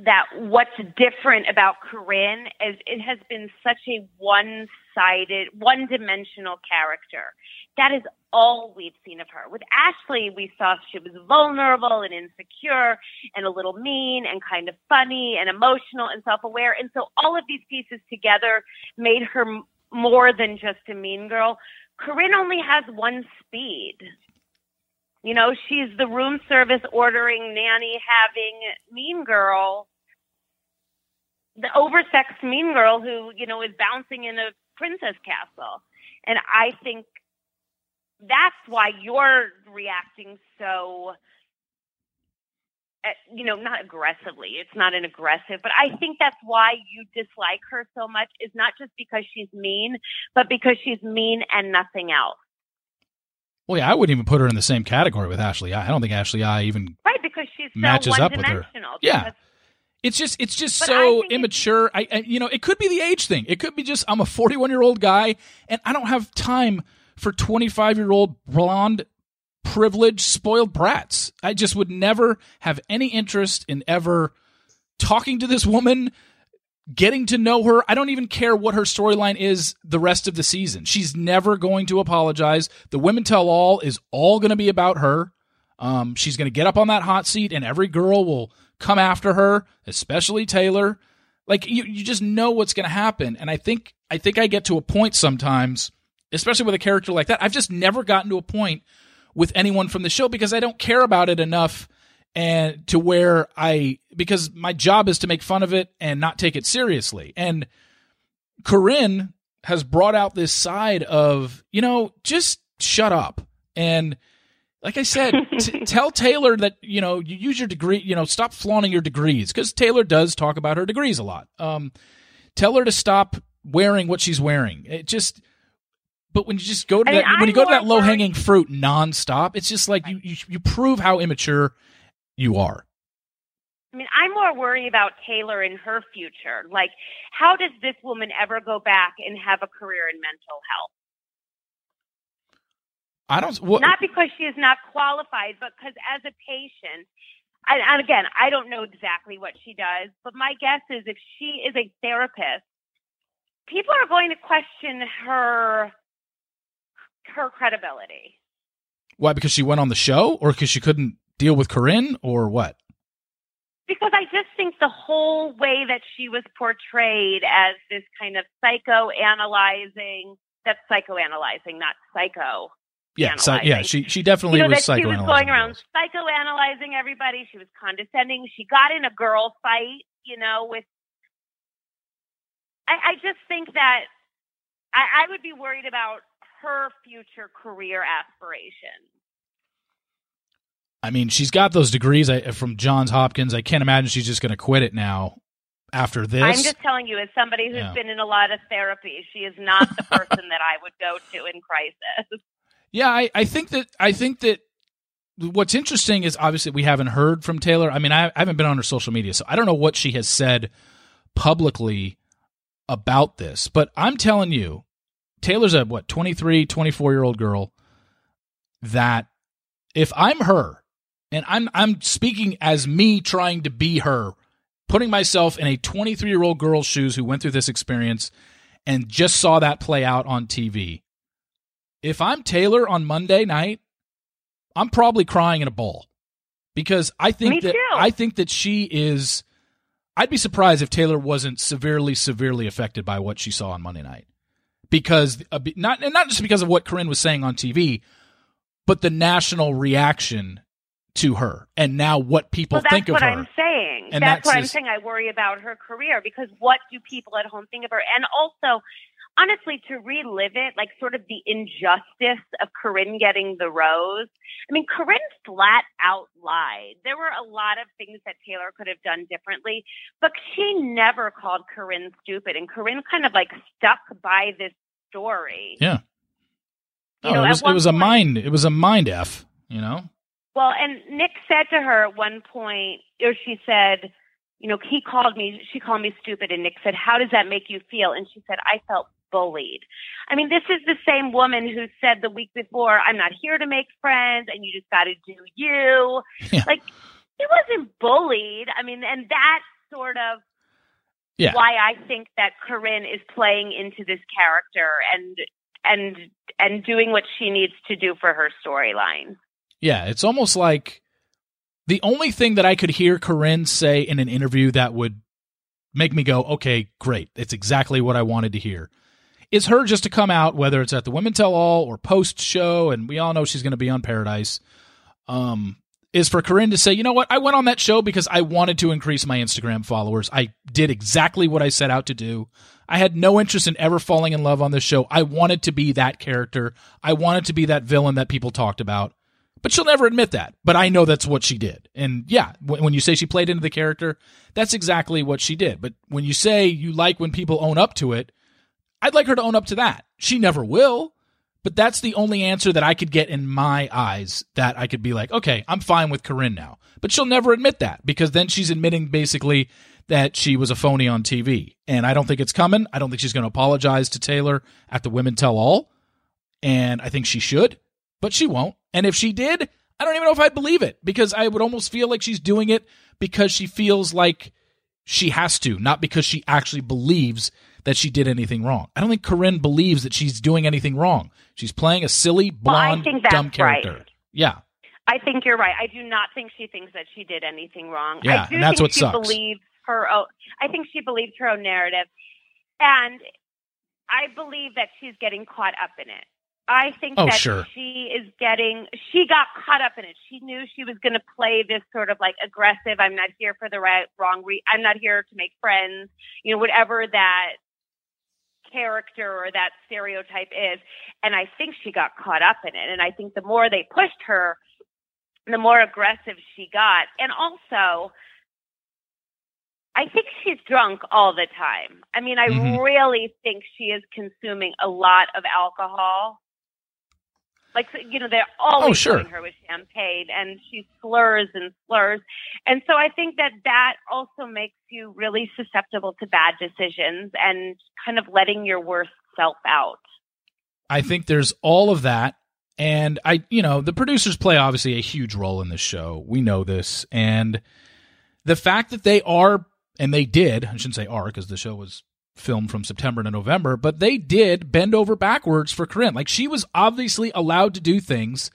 that what's different about Corinne is it has been such a one-sided, one-dimensional character. That is all we've seen of her. With Ashley, we saw she was vulnerable and insecure and a little mean and kind of funny and emotional and self-aware. And so all of these pieces together made her more than just a mean girl. Corinne only has one speed. You know, she's the room service ordering, nanny having mean girl, the oversexed mean girl who, you know, is bouncing in a princess castle. And I think that's why you're reacting so uh, you know not aggressively it's not an aggressive but i think that's why you dislike her so much is not just because she's mean but because she's mean and nothing else well yeah i wouldn't even put her in the same category with ashley i, I don't think ashley i even right because she's so matches up with her. yeah. it's just it's just But so I immature. I, I you know it could be the age thing. It could be just i'm a 41 year old guy and i don't have time for 25 year old blonde privileged spoiled brats. I just would never have any interest in ever talking to this woman getting to know her i don't even care what her storyline is the rest of the season. She's never going to apologize. The women tell all is all going to be about her. Um, she's going to get up on that hot seat and every girl will come after her especially taylor. Like you, you just know what's going to happen. And i think i think i get to a point sometimes especially with a character like that. I've just never gotten to a point with anyone from the show because I don't care about it enough and to where I because my job is to make fun of it and not take it seriously. And Corinne has brought out this side of, you know, just shut up. And like I said, t- tell Taylor that, you know, you use your degree, you know, stop flaunting your degrees because Taylor does talk about her degrees a lot. Um, tell her to stop wearing what she's wearing. It just, but when you just go to I that, mean, when you I'm go to that low hanging fruit nonstop, it's just like you, you you prove how immature you are. I mean, I'm more worried about Taylor and her future. Like, how does this woman ever go back and have a career in mental health? I don't. What, Not because she is not qualified, but because as a patient, and, and again, I don't know exactly what she does, but my guess is if she is a therapist, people are going to question her her credibility. why? Because she went on the show, or because she couldn't deal with Corinne, or what? Because I just think the whole way that she was portrayed as this kind of psychoanalyzing, that's psychoanalyzing, not psycho. Yeah, so, yeah. She she definitely you know, was that she was going around girls. psychoanalyzing everybody. She was condescending. She got in a girl fight, you know, with. I, I just think that I, I would be worried about her future career aspirations. I mean, she's got those degrees from Johns Hopkins. I can't imagine she's just going to quit it now after this. I'm just telling you, as somebody who's Yeah. been in a lot of therapy, she is not the person that I would go to in crisis. Yeah, I, I think that I think that what's interesting is obviously we haven't heard from Taylor. I mean, I, I haven't been on her social media, so I don't know what she has said publicly about this. But I'm telling you, Taylor's a what 23, 24 year old girl that if I'm her and I'm I'm speaking as me trying to be her, putting myself in a 23 year old girl's shoes who went through this experience and just saw that play out on TV if I'm Taylor on Monday night, I'm probably crying in a ball because I think Me that too. I think that she is. I'd be surprised if Taylor wasn't severely, severely affected by what she saw on Monday night, because uh, not and not just because of what Corinne was saying on TV, but the national reaction to her and now what people well, think of her. That's what. I'm saying. And that's, that's what I'm just- saying. I worry about her career because what do people at home think of her? And also, honestly, to relive it, like sort of the injustice of Corinne getting the rose. I mean, Corinne flat out lied. There were a lot of things that Taylor could have done differently, but she never called Corinne stupid. And Corinne kind of like stuck by this story. yeah, You No, know, oh, it was it was a mind it was a mind f. You know, Well, and Nick said to her at one point, or she said, you know, he called me, she called me stupid. And Nick said, how does that make you feel? And she said, I felt bullied. I mean, this is the same woman who said the week before, I'm not here to make friends and you just got to do you. Yeah. Like, he wasn't bullied. I mean, and that sort of Yeah. why I think that Corinne is playing into this character and, and, and doing what she needs to do for her storyline. Yeah, it's almost like the only thing that I could hear Corinne say in an interview that would make me go, okay, great. It's exactly what I wanted to hear. Is her just to come out, whether it's at the Women Tell All or post show, and we all know she's going to be on Paradise. Um, is for Corinne to say, you know what? I went on that show because I wanted to increase my Instagram followers. I did exactly what I set out to do. I had no interest in ever falling in love on this show. I wanted to be that character. I wanted to be that villain that people talked about. But she'll never admit that. But I know that's what she did. And yeah, when, you say she played into the character, that's exactly what she did. But when you say you like when people own up to it, I'd like her to own up to that. She never will. But that's the only answer that I could get in my eyes that I could be like, okay, I'm fine with Corinne now. But she'll never admit that because then she's admitting basically that she was a phony on TV. And I don't think it's coming. I don't think she's going to apologize to Taylor at the Women Tell All. And I think she should, but she won't. And if she did, I don't even know if I'd believe it because I would almost feel like she's doing it because she feels like she has to, not because she actually believes that she did anything wrong. I don't think Corinne believes that she's doing anything wrong. She's playing a silly, Well, I blonde, think dumb character. right. Yeah. I think you're right. I do not think she thinks that she did anything wrong. Yeah, I do and that's think what she sucks. believes her own. I think she believes her own narrative, and I believe that she's getting caught up in it. I think Oh, that sure. she is getting. She got caught up in it. She knew she was going to play this sort of like aggressive. I'm not here for the right, wrong. Re- I'm not here to make friends. You know, whatever that character or that stereotype is. And I think she got caught up in it. And I think the more they pushed her, the more aggressive she got. And also, I think she's drunk all the time. I mean, I Mhm. really think she is consuming a lot of alcohol. Like, you know, they're always Oh, sure. her with champagne and she slurs and slurs. And so I think that that also makes you really susceptible to bad decisions and kind of letting your worst self out. I think there's all of that. And I, you know, the producers play obviously a huge role in this show. We know this. And the fact that they are, and they did, I shouldn't say are because the show was filmed from September to November, but they did bend over backwards for Corinne. Like she was obviously allowed to do things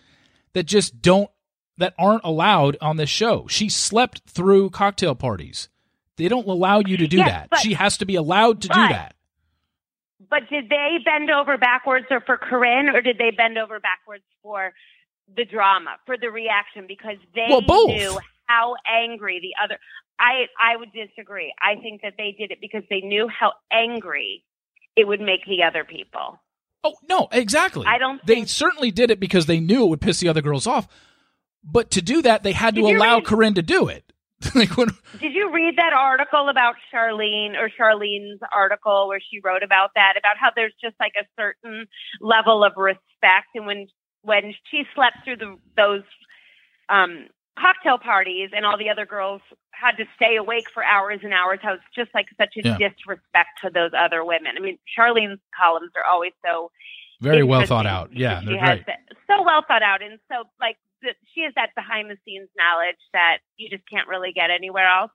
that just don't, that aren't allowed on this show. She slept through cocktail parties. They don't allow you to do Yes, that. but- she has to be allowed to do that. But did they bend over backwards or for Corinne, or did they bend over backwards for the drama, for the reaction? Because they Well, both. knew how angry the other. I I would disagree. I think that they did it because they knew how angry it would make the other people. Oh no, exactly. I don't They certainly did it because they knew it would piss the other girls off. But to do that, they had to Did you allow read- Corinne to do it. like when, Did you read that article about Sharleen or Sharleen's article where she wrote about that about how there's just like a certain level of respect and when when she slept through the those um cocktail parties and all the other girls had to stay awake for hours and hours how it's just like such a Yeah. disrespect to those other women. I mean Sharleen's columns are always so very well thought out. Yeah, they're she has great. so well thought out, and so like the, she has that behind the scenes knowledge that you just can't really get anywhere else.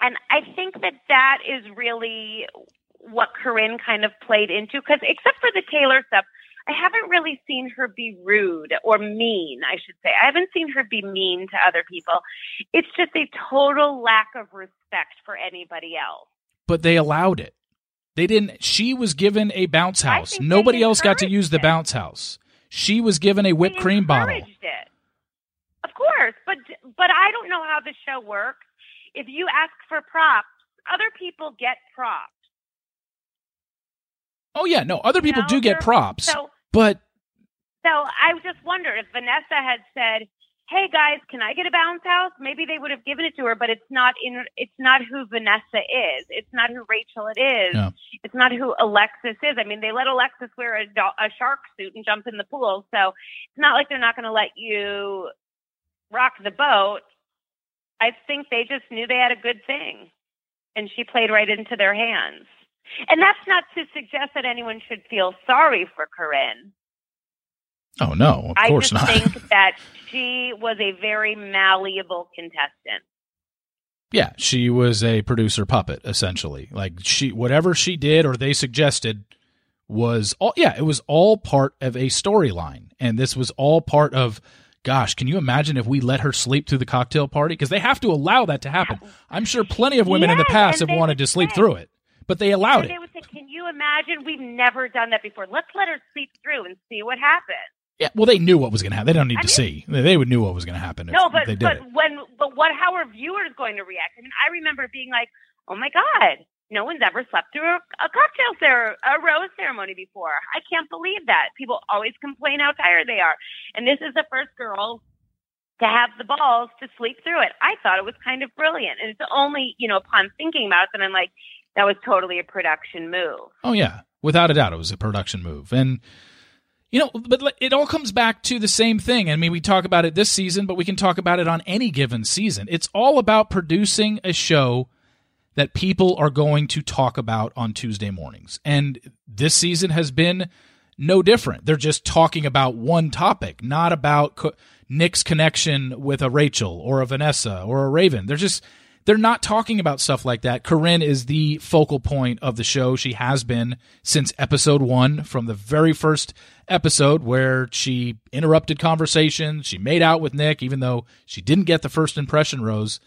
And I think that that is really what Corinne kind of played into, because except for the Taylor stuff, I haven't really seen her be rude or mean. I should say I haven't seen her be mean to other people. It's just a total lack of respect for anybody else. But they allowed it. They didn't. She was given a bounce house. Nobody else got to use the bounce house. She was given a whipped cream bottle. It. Of course, but but I don't know how the show works. If you ask for props, other people get props. Oh yeah, no, other people know, do get props, So but so I just wonder if Vanessa had said, "Hey guys, can I get a bounce house?" Maybe they would have given it to her, but it's not in. It's not who Vanessa is. It's not who Rachel it is. It's not who Alexis is. I mean, they let Alexis wear a, do- a shark suit and jump in the pool, so it's not like they're not going to let you rock the boat. I think they just knew they had a good thing, and she played right into their hands. And that's not to suggest that anyone should feel sorry for Corinne. oh no, of I course just not. think that she was a very malleable contestant. Yeah, she was a producer puppet essentially. Like she whatever she did or they suggested was all yeah, it was all part of a storyline. And this was all part of gosh, can you imagine if we let her sleep through the cocktail party because they have to allow that to happen. I'm sure plenty of women in the past have wanted to sleep through it. But they allowed and it. they would say, "Can you imagine? We've never done that before. Let's let her sleep through and see what happens." Yeah, well they knew what was going to happen. They don't need I to mean- see. They would knew what was going to happen if no, but they did but it. when but what? How are viewers going to react? I mean, I remember being like, "Oh my god." No one's ever slept through a, a cocktail cer- a rose ceremony before. I can't believe that. People always complain how tired they are, and this is the first girl to have the balls to sleep through it. I thought it was kind of brilliant. And it's only, you know, upon thinking about it that I'm like, that was totally a production move. Oh yeah, without a doubt, it was a production move, and you know, but it all comes back to the same thing. I mean, we talk about it this season, but we can talk about it on any given season. It's all about producing a show that people are going to talk about on Tuesday mornings, and this season has been no different. They're just talking about one topic, not about co- Nick's connection with a Rachel or a Vanessa or a Raven. They're just they're not talking about stuff like that. Corinne is the focal point of the show. She has been since episode one, from the very first episode where she interrupted conversation. She made out with Nick, even though she didn't get the first impression rose.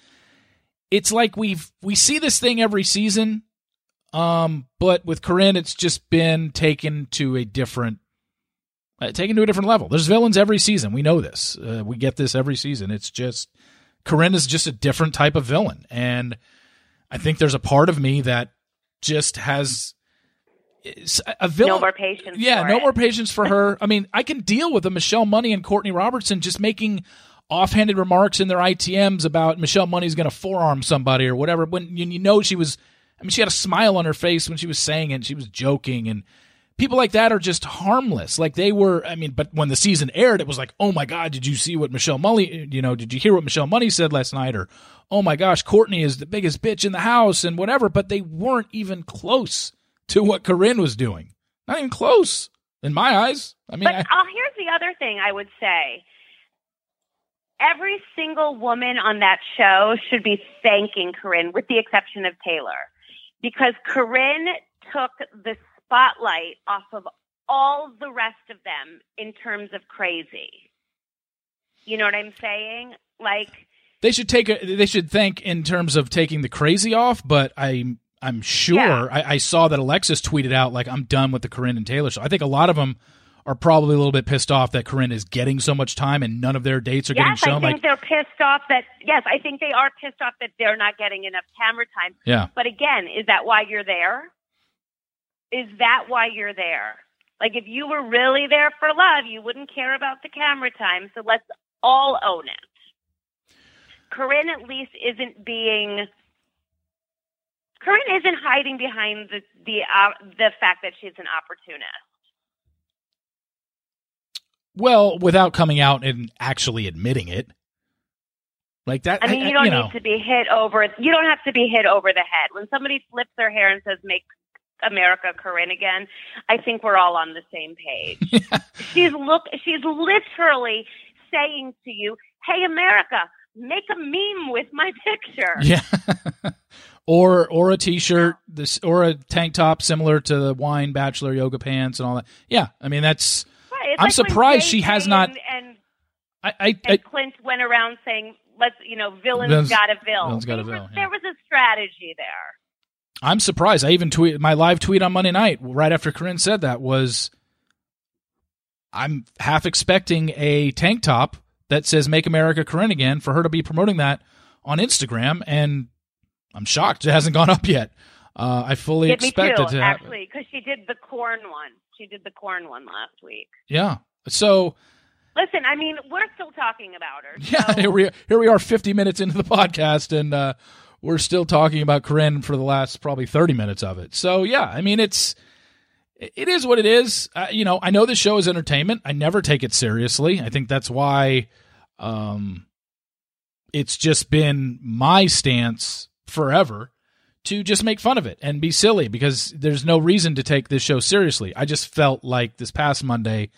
It's like we've we see this thing every season, um, but with Corinne, it's just been taken to a different, uh, taken to a different level. There's villains every season. We know this. Uh, we get this every season. It's just Corinne is just a different type of villain, and I think there's a part of me that just has a villain. No more patience. Yeah, no it. more patience for her. I mean, I can deal with a Michelle Money and Courtney Robertson just making offhanded remarks in their ITMs about Michelle Money's going to forearm somebody or whatever. When you you know she was, I mean, she had a smile on her face when she was saying it. She was joking, and people like that are just harmless. Like they were. I mean, but when the season aired, it was like, oh my god, did you see what Michelle Money? You know, did you hear what Michelle Money said last night? Or oh my gosh, Courtney is the biggest bitch in the house and whatever. But they weren't even close to what Corinne was doing. Not even close in my eyes. I mean, But I, uh, here's the the other thing I would say. Every single woman on that show should be thanking Corinne, with the exception of Taylor, because Corinne took the spotlight off of all the rest of them in terms of crazy. You know what I'm saying? Like they should take a, they should think in terms of taking the crazy off, but I I'm sure Yeah. I, I saw that Alexis tweeted out like I'm done with the Corinne and Taylor show. I think a lot of them are probably a little bit pissed off that Corinne is getting so much time and none of their dates are yes, getting I shown. think Like they're pissed off that yes, I think they are pissed off that they're not getting enough camera time. yeah, But again, is that why you're there? Is that why you're there? Like if you were really there for love, you wouldn't care about the camera time. So let's all own it. Corinne at least isn't being Corinne isn't hiding behind the the uh, the fact that she's an opportunist. well, without coming out and actually admitting it. Like that, I mean, you don't know, need to be hit over. You don't have to be hit over the head when somebody flips their hair and says "Make America Corinne again." I think we're all on the same page. she's look. She's literally saying to you, "Hey, America, make a meme with my picture." Yeah. or or a t-shirt this or a tank top similar to the wine bachelor yoga pants and all that. Yeah, I mean that's Right, I'm like surprised she has not- And, and, I I, and I Clint went around saying, "Let's, you know, villains got a vill." villains got a There vill, was- yeah. There was a strategy there. I'm surprised. I even tweet my live tweet on Monday night right after Corinne said that was I'm half expecting a tank top that says "Make America Corinne Again" for her to be promoting that on Instagram, and I'm shocked it hasn't gone up yet. Uh, I fully it to actually, because she did the corn one. She did the corn one last week. Yeah. So Listen, I mean, we're still talking about her. Yeah, here we here we are, fifty minutes into the podcast, and uh, we're still talking about Corinne for the last probably thirty minutes of it. So yeah, I mean it's it is what it is. Uh, you know, I know this show is entertainment. I never take it seriously. I think that's why um, it's just been my stance forever to just make fun of it and be silly because there's no reason to take this show seriously. I just felt like this past Monday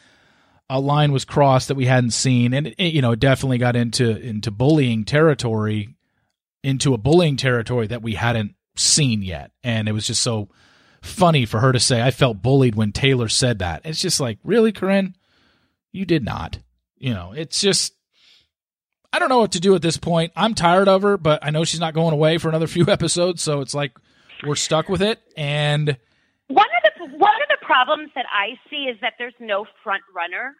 a line was crossed that we hadn't seen, and it, you know, it definitely got into into bullying territory, into a bullying territory that we hadn't seen yet, and it was just so funny for her to say, "I felt bullied when Taylor said that." It's just like, really, Corinne, you did not. You know, it's just. I don't know what to do at this point. I'm tired of her, but I know she's not going away for another few episodes, so it's like we're stuck with it. And One of the one of the problems that I see is that there's no front runner.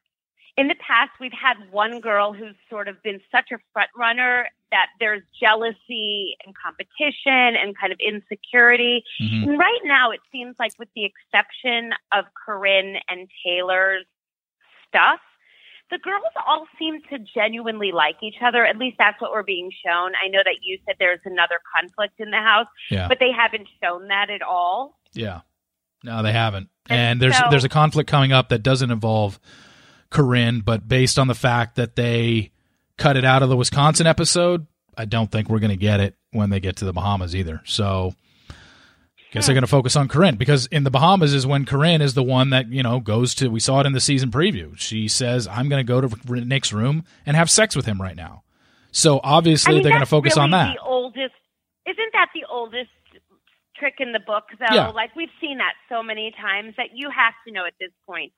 In the past, we've had one girl who's sort of been such a front runner that there's jealousy and competition and kind of insecurity. mhm. And right now, it seems like, with the exception of Corinne and Taylor's stuff, the girls all seem to genuinely like each other. At least that's what we're being shown. I know that you said there's another conflict in the house, yeah, but they haven't shown that at all. Yeah. No, they haven't. And And there's so- there's a conflict coming up that doesn't involve Corinne, but based on the fact that they cut it out of the Wisconsin episode, I don't think we're going to get it when they get to the Bahamas either. So guess they're hmm. going to focus on Corinne because in the Bahamas is when Corinne is the one that, you know, goes to we saw it in the season preview. She says, "I'm going to go to Nick's room and have sex with him right now." So obviously I mean, they're going to focus on that. The oldest, isn't that the oldest trick in the book? Though, Yeah. like we've seen that so many times that you have to know at this point.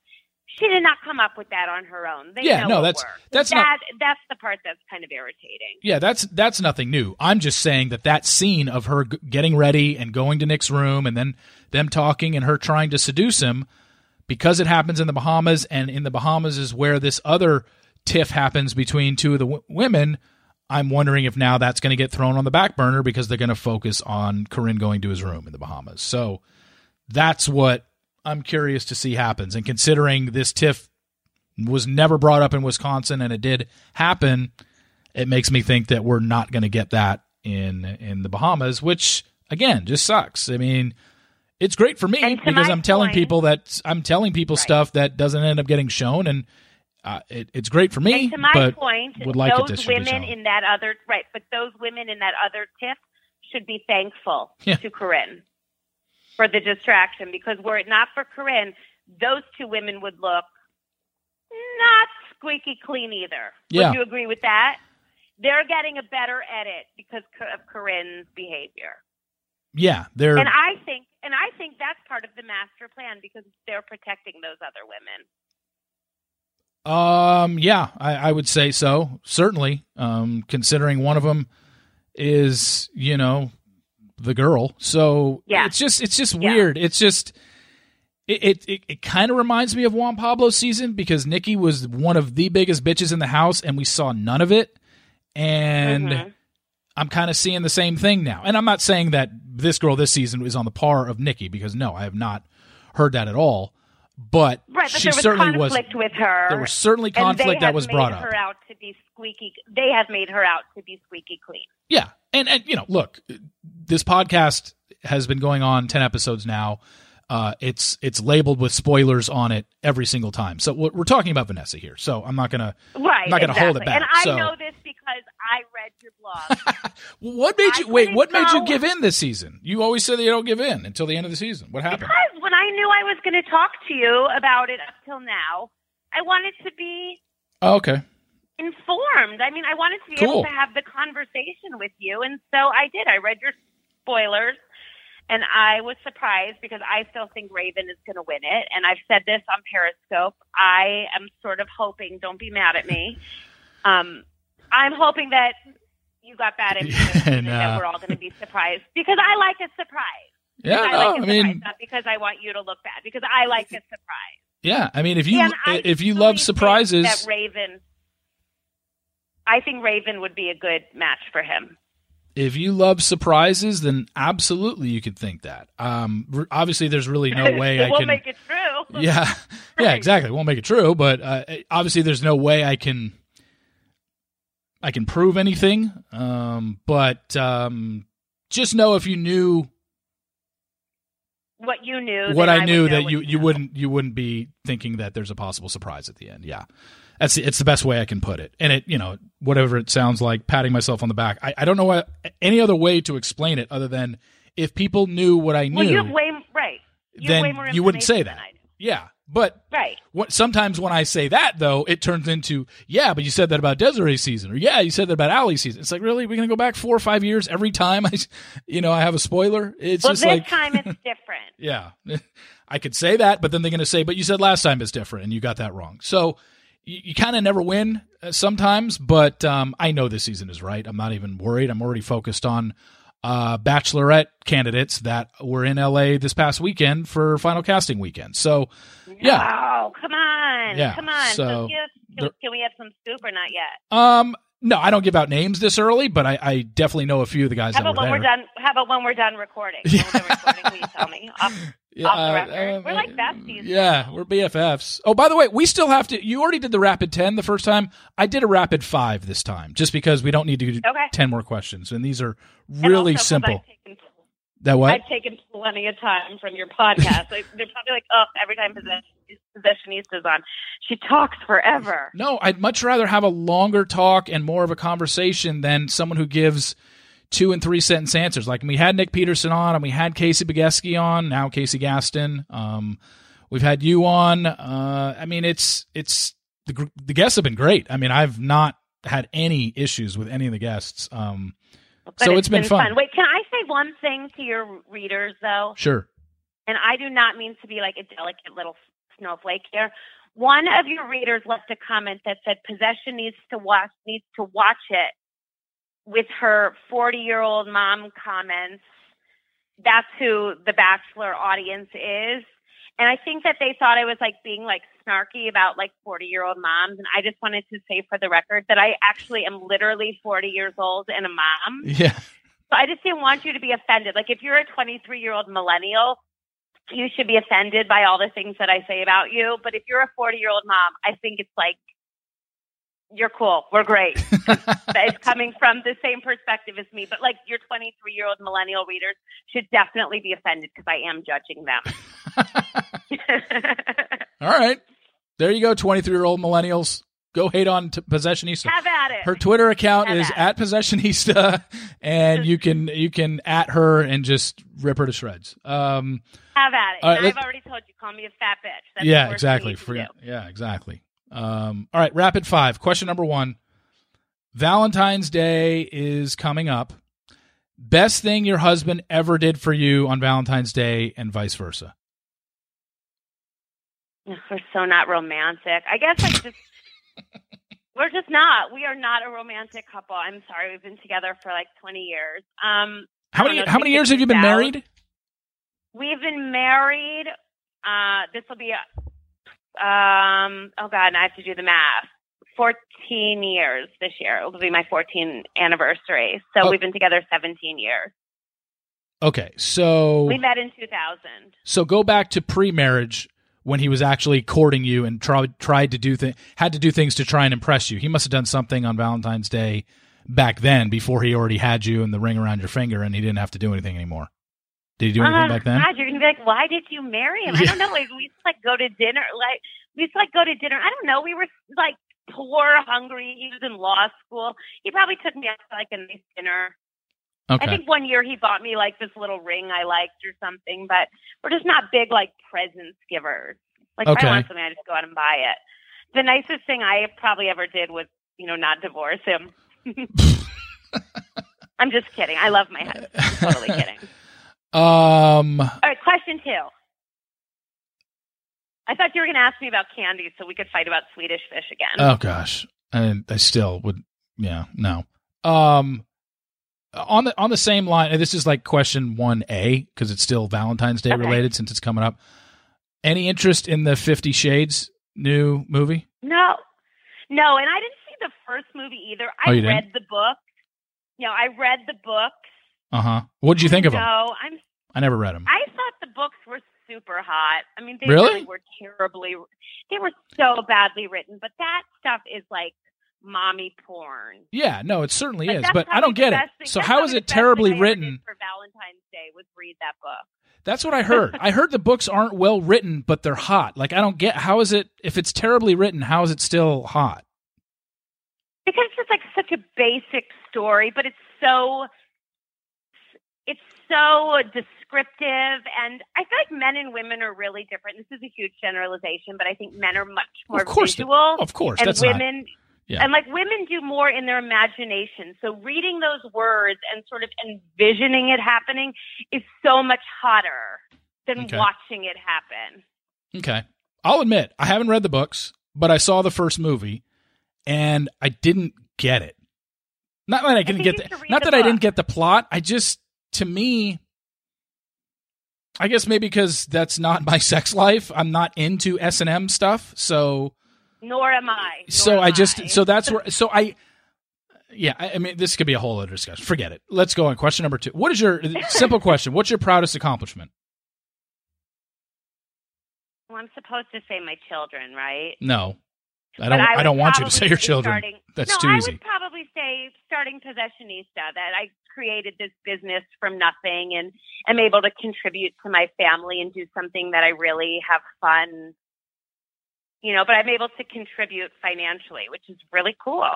She did not come up with that on her own. They Yeah, know no, that's- that's that, not- That's the part that's kind of irritating. Yeah, that's that's nothing new. I'm just saying that that scene of her g- getting ready and going to Nick's room and then them talking and her trying to seduce him because it happens in the Bahamas and in the Bahamas is where this other tiff happens between two of the w- women. I'm wondering if now that's going to get thrown on the back burner because they're going to focus on Corinne going to his room in the Bahamas. So that's what I'm curious to see happens. And considering this tiff was never brought up in Wisconsin and it did happen, it makes me think that we're not going to get that in in the Bahamas, which again just sucks. I mean, it's great for me because I'm telling point- people that I'm telling people Right. stuff that doesn't end up getting shown, and uh, it, it's great for me. And to my but point, would like those women in that other right, but those women in that other tip should be thankful Yeah. to Corinne for the distraction because were it not for Corinne, those two women would look not squeaky clean either. Yeah. Would you agree with that? They're getting a better edit because of Corinne's behavior. Yeah, they're And I think and I think that's part of the master plan because they're protecting those other women. Um, yeah, I, I would say so. Certainly, um, considering one of them is, you know, the girl. So Yeah. it's just, it's just Yeah. weird. It's just, it, it, it, it kind of reminds me of Juan Pablo's season because Nikki was one of the biggest bitches in the house and we saw none of it. And Mhm. I'm kind of seeing the same thing now. And I'm not saying that this girl this season is on the par of Nikki because no, I have not heard that at all. But, Right, but she there was certainly was. conflict with her. There was certainly conflict that was brought up. her out to be squeaky. They have made her out to be squeaky clean. Yeah, and and you know, look, this podcast has been going on ten episodes now. Uh, it's it's labeled with spoilers on it every single time. So we're, we're talking about Vanessa here. So I'm not gonna. Right. not gonna exactly. hold it back, And I so- know this because I read your blog. What made I you wait? What made you give in this season? You always say that you don't give in until the end of the season. What happened? because when I knew I was going to talk to you about it up till now, I wanted to be Oh, okay. informed. I mean, I wanted to be Cool. able to have the conversation with you, and so I did. I read your spoilers, and I was surprised because I still think Raven is going to win it. And I've said this on Periscope. I am sort of hoping. Don't be mad at me. Um, I'm hoping that you got bad information and Nah. that we're all going to be surprised because I like a surprise. Yeah, I no, like a I surprise, mean, not because I want you to look bad, because I like a surprise. yeah. I mean, if you And if you love surprises, that Raven, I think Raven would be a good match for him. if you love surprises, then absolutely you could think that. Um, r- obviously, there's really no way I can. make it true. yeah yeah exactly won't make it true but uh, obviously there's no way i can i can prove anything um but um just know if you knew What you knew, what then i knew that you you wouldn't you wouldn't be thinking that there's a possible surprise at the end. Yeah. That's it's the best way i can put it. And it you know whatever it sounds like patting myself on the back. I, I don't know what, any other way to explain it other than if people knew what i knew Well, you have way right. You have then way more you wouldn't say that. I. yeah but Right. what sometimes when I say that though, it turns into yeah, but you said that about Desiree's season, or yeah, you said that about Allie's season. It's like really, we're gonna go back four or five years every time I, you know, I have a spoiler. It's Well, just this like time it's different. yeah, I could say that, but then they're gonna say, but you said last time it's different, and you got that wrong. So you, you kind of never win uh, sometimes, but um, I know this season is right. I'm not even worried. I'm already focused on uh, bachelorette candidates that were in LA this past weekend for final casting weekend. So yeah. Oh, come on. Yeah, Come on. so So, give, can, can we have some scoop or not yet? Um, no, I don't give out names this early, but I, I definitely know a few of the guys How about when there. we're done? How about when we're done recording? When we're done recording, will you tell me? Off, Yeah, uh, uh, We're like besties Yeah, now. we're BFFs. Oh, by the way, we still have to. You already did the rapid ten the first time. I did a rapid five this time, just because we don't need to do Okay. ten more questions, and these are really simple. Taken, that what? I've taken plenty of time from your podcast. Like, they're probably like, oh, every time possession, possessionista's on, she talks forever. No, I'd much rather have a longer talk and more of a conversation than someone who gives two and three sentence answers. Like we had Nick Peterson on, and we had Kacie Boguskie on. Now Casey Gaston. Um, we've had you on. Uh, I mean, it's it's the the guests have been great. I mean, I've not had any issues with any of the guests. Um, So it's been fun. Wait, can I say one thing to your readers though? sure. and I do not mean to be like a delicate little snowflake here. One of your readers left a comment that said possession needs to watch needs to watch it with her 40 year old mom comments. That's who the Bachelor audience is. And I think that they thought I was like being like snarky about like 40 year old moms. And I just wanted to say for the record that I actually am literally 40 years old and a mom. Yeah. So I just didn't want you to be offended. Like if you're a 23 year old millennial, you should be offended by all the things that I say about you. But if you're a 40 year old mom, I think it's like you're cool. We're great. it's coming from the same perspective as me. But like your 23 year old millennial readers should definitely be offended because I am judging them. All right. There you go, 23 year old millennials. Go hate on t- Possessionista. Have at it. Her Twitter account Have is at at Possessionista, and you can you can at her and just rip her to shreds. Um, Have at it. Right, I've already told you, call me a fat bitch. That's yeah, exactly. you need to Forget. do. Yeah, exactly. Um, all right, rapid five. Question number one Valentine's Day is coming up. Best thing your husband ever did for you on Valentine's Day and vice versa. We're so not romantic. I guess like just we're just not. We are not a romantic couple. I'm sorry. We've been together for like 20 years. Um, how many how many years have you been married? We've been married. Uh, this will be, um, oh God, I have to do the math. 14 years this year. It will be my 14th anniversary. So oh. we've been together 17 years. Okay, so we met in 2000. So go back to pre-marriage when he was actually courting you and tried tried to do th- had to do things to try and impress you. He must have done something on Valentine's Day back then before he already had you and the ring around your finger and he didn't have to do anything anymore. Did he do anything uh, back then? God, you're be like, why did you marry him? I don't know. Like, we used to like go to dinner. Like we used to like go to dinner. I don't know. We were like poor, hungry. He was in law school. He probably took me out to like a nice dinner. Okay. I think one year he bought me like this little ring I liked or something, but we're just not big like presents givers. Like okay. if I want something, I just go out and buy it. The nicest thing I probably ever did was, you know, not divorce him. I'm just kidding. I love my husband. totally kidding. Um. All right, question two. I thought you were going to ask me about candy so we could fight about Swedish fish again. Oh gosh, I, I still would. Yeah, no. Um, on the on the same line, this is like question one A because it's still Valentine's Day okay. related since it's coming up. Any interest in the Fifty Shades new movie? No, no, and I didn't see the first movie either. I oh, read didn't? the book. You know, I read the books uh huh. What did you think of them? No, I'm. I never read them. I thought the books were super hot. I mean, they really, really were terribly. They were so badly written, but that stuff is like mommy porn. Yeah, no, it certainly is, but I don't get it. Thing. So how is it terribly written? For Valentine's Day was read that book. That's what I heard. I heard the books aren't well written, but they're hot. Like I don't get how is it if it's terribly written, how is it still hot? Because it's like such a basic story, but it's so it's so descriptive and I feel like men and women are really different. This is a huge generalization, but I think men are much more of course visual. Of course. And That's women not, yeah. and like women do more in their imagination. So reading those words and sort of envisioning it happening is so much hotter than okay. watching it happen. Okay. I'll admit, I haven't read the books, but I saw the first movie and I didn't get it. Not that I didn't I get the, not that book. I didn't get the plot. I just to me, I guess maybe because that's not my sex life. I'm not into S and M stuff, so. Nor am I. Nor so I just I. so that's where so I. Yeah, I, I mean, this could be a whole other discussion. Forget it. Let's go on. Question number two. What is your simple question? What's your proudest accomplishment? Well, I'm supposed to say my children, right? No, I don't. I, I, don't want you to say your children. Starting, That's no, too easy. I would probably say starting Possessionista. That I created this business from nothing and am able to contribute to my family and do something that I really have fun. You know, but I'm able to contribute financially, which is really cool.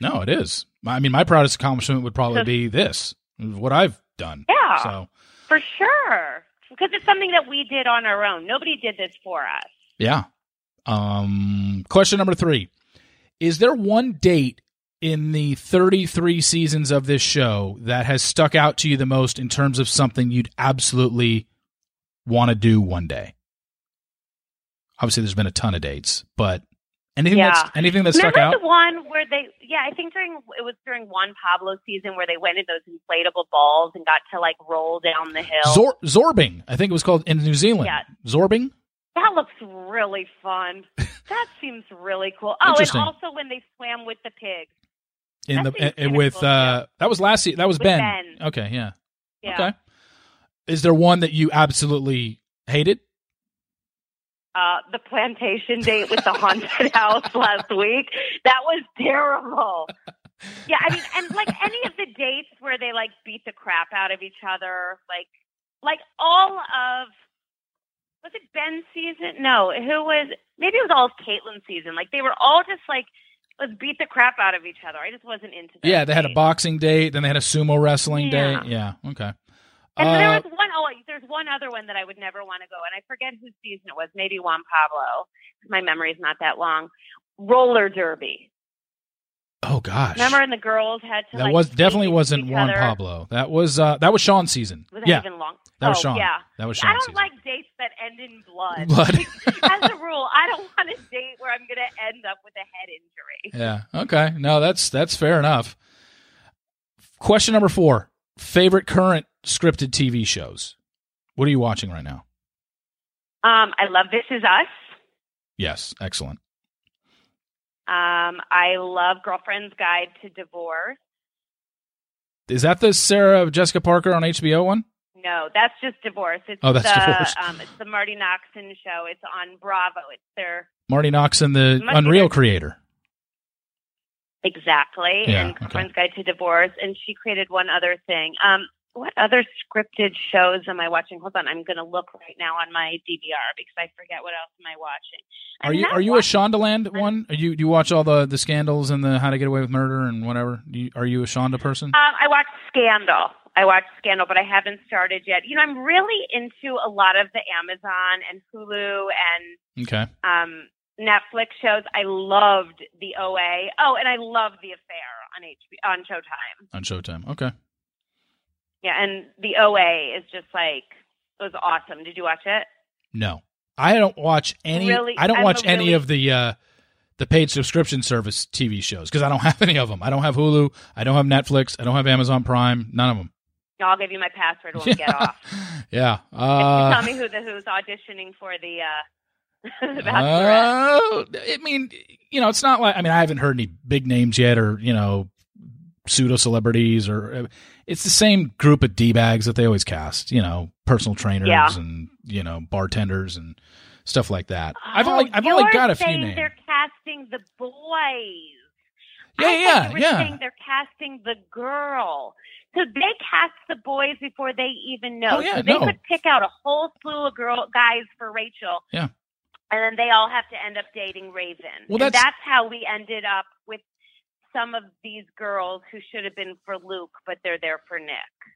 No, it is. I mean, my proudest accomplishment would probably so, be this, what I've done. Yeah. So for sure, because it's something that we did on our own. Nobody did this for us. Yeah. Um, question number three: Is there one date in the 33 seasons of this show that has stuck out to you the most in terms of something you'd absolutely want to do one day? Obviously, there's been a ton of dates, but anything yeah. that's anything that stuck Remember out. The one where they, yeah, I think during it was during Juan Pablo season where they went in those inflatable balls and got to like roll down the hill. Zor- Zorbing, I think it was called in New Zealand. Yeah. Zorbing. That looks really fun. that seems really cool. Oh, and also when they swam with the pigs. In that the with cool uh that was last year. that was ben. ben. Okay, yeah. yeah. Okay. Is there one that you absolutely hated? Uh, the plantation date with the haunted house last week. That was terrible. Yeah, I mean, and like any of the dates where they like beat the crap out of each other, like, like all of was it Ben's season? No, who was maybe it was all Kaitlyn's season. Like they were all just like let's beat the crap out of each other. I just wasn't into that. Yeah, they had a boxing date, then they had a sumo wrestling yeah. date. Yeah, okay. And uh, there was one oh there's one other one that I would never want to go, and I forget whose season it was. Maybe Juan Pablo. My memory is not that long. roller derby. Oh gosh. Remember, and the girls had to. that like, was definitely wasn't Juan other. Pablo. That was uh that was Sean's season. Was that yeah, even long? that was oh, Sean. Yeah. that was Sean. I don't season. like dates that end in blood. Blood. As a rule, I don't want a date where I'm going to end up with a head injury. Yeah. Okay. No, that's that's fair enough. Question number four: Favorite current scripted TV shows? What are you watching right now? Um, I love This Is Us. Yes, excellent. Um, I love Girlfriend's Guide to Divorce. Is that the Sarah Jessica Parker on HBO one? No, that's just Divorce. It's Oh, that's the, Divorce. Um, it's the Marti Noxon show. It's on Bravo. It's their Marti Noxon, the Unreal creator. exactly Yeah, and okay. Girlfriend's Guide to Divorce. And she created one other thing. Um, what other scripted shows am I watching? Hold on, I'm going to look right now on my DVR because I forget what else am I watching. Are I'm you are you a watching- Shondaland one? Are you do you watch all the the scandals and the How to Get Away with Murder and whatever? Do you, are you a Shonda person? Um, I watched Scandal. I watched Scandal, but I haven't started yet. You know, I'm really into a lot of the Amazon and Hulu and Okay. um, Netflix shows. I loved the OA. Oh, and I love The Affair on HBO on Showtime. On Showtime. Okay. Yeah, and the OA is just like it was awesome. Did you watch it? No. I don't watch any Really? I don't I'm watch any really- of the uh the paid subscription service TV shows because I don't have any of them. I don't have Hulu, I don't have Netflix, I don't have Amazon Prime, none of them. I'll give you my password when we get off. yeah. Tell Uh, me who the who's auditioning for the uh the uh, I mean, you know, it's not like I mean, I haven't heard any big names yet, or you know, pseudo celebrities, or it's the same group of d bags that they always cast. You know, personal trainers Yeah. and you know, bartenders and stuff like that. Oh, I've Oh, only I've only got a few names. They're casting the boys. Yeah, I yeah, thought you were yeah. saying they're casting the girl. So they cast the boys before they even know. Oh, yeah, so they no. could pick out a whole slew of girl guys for Rachel. Yeah. And then they all have to end up dating Raven. Well, and that's- that's how we ended up with some of these girls who should have been for Luke, but they're there for Nick.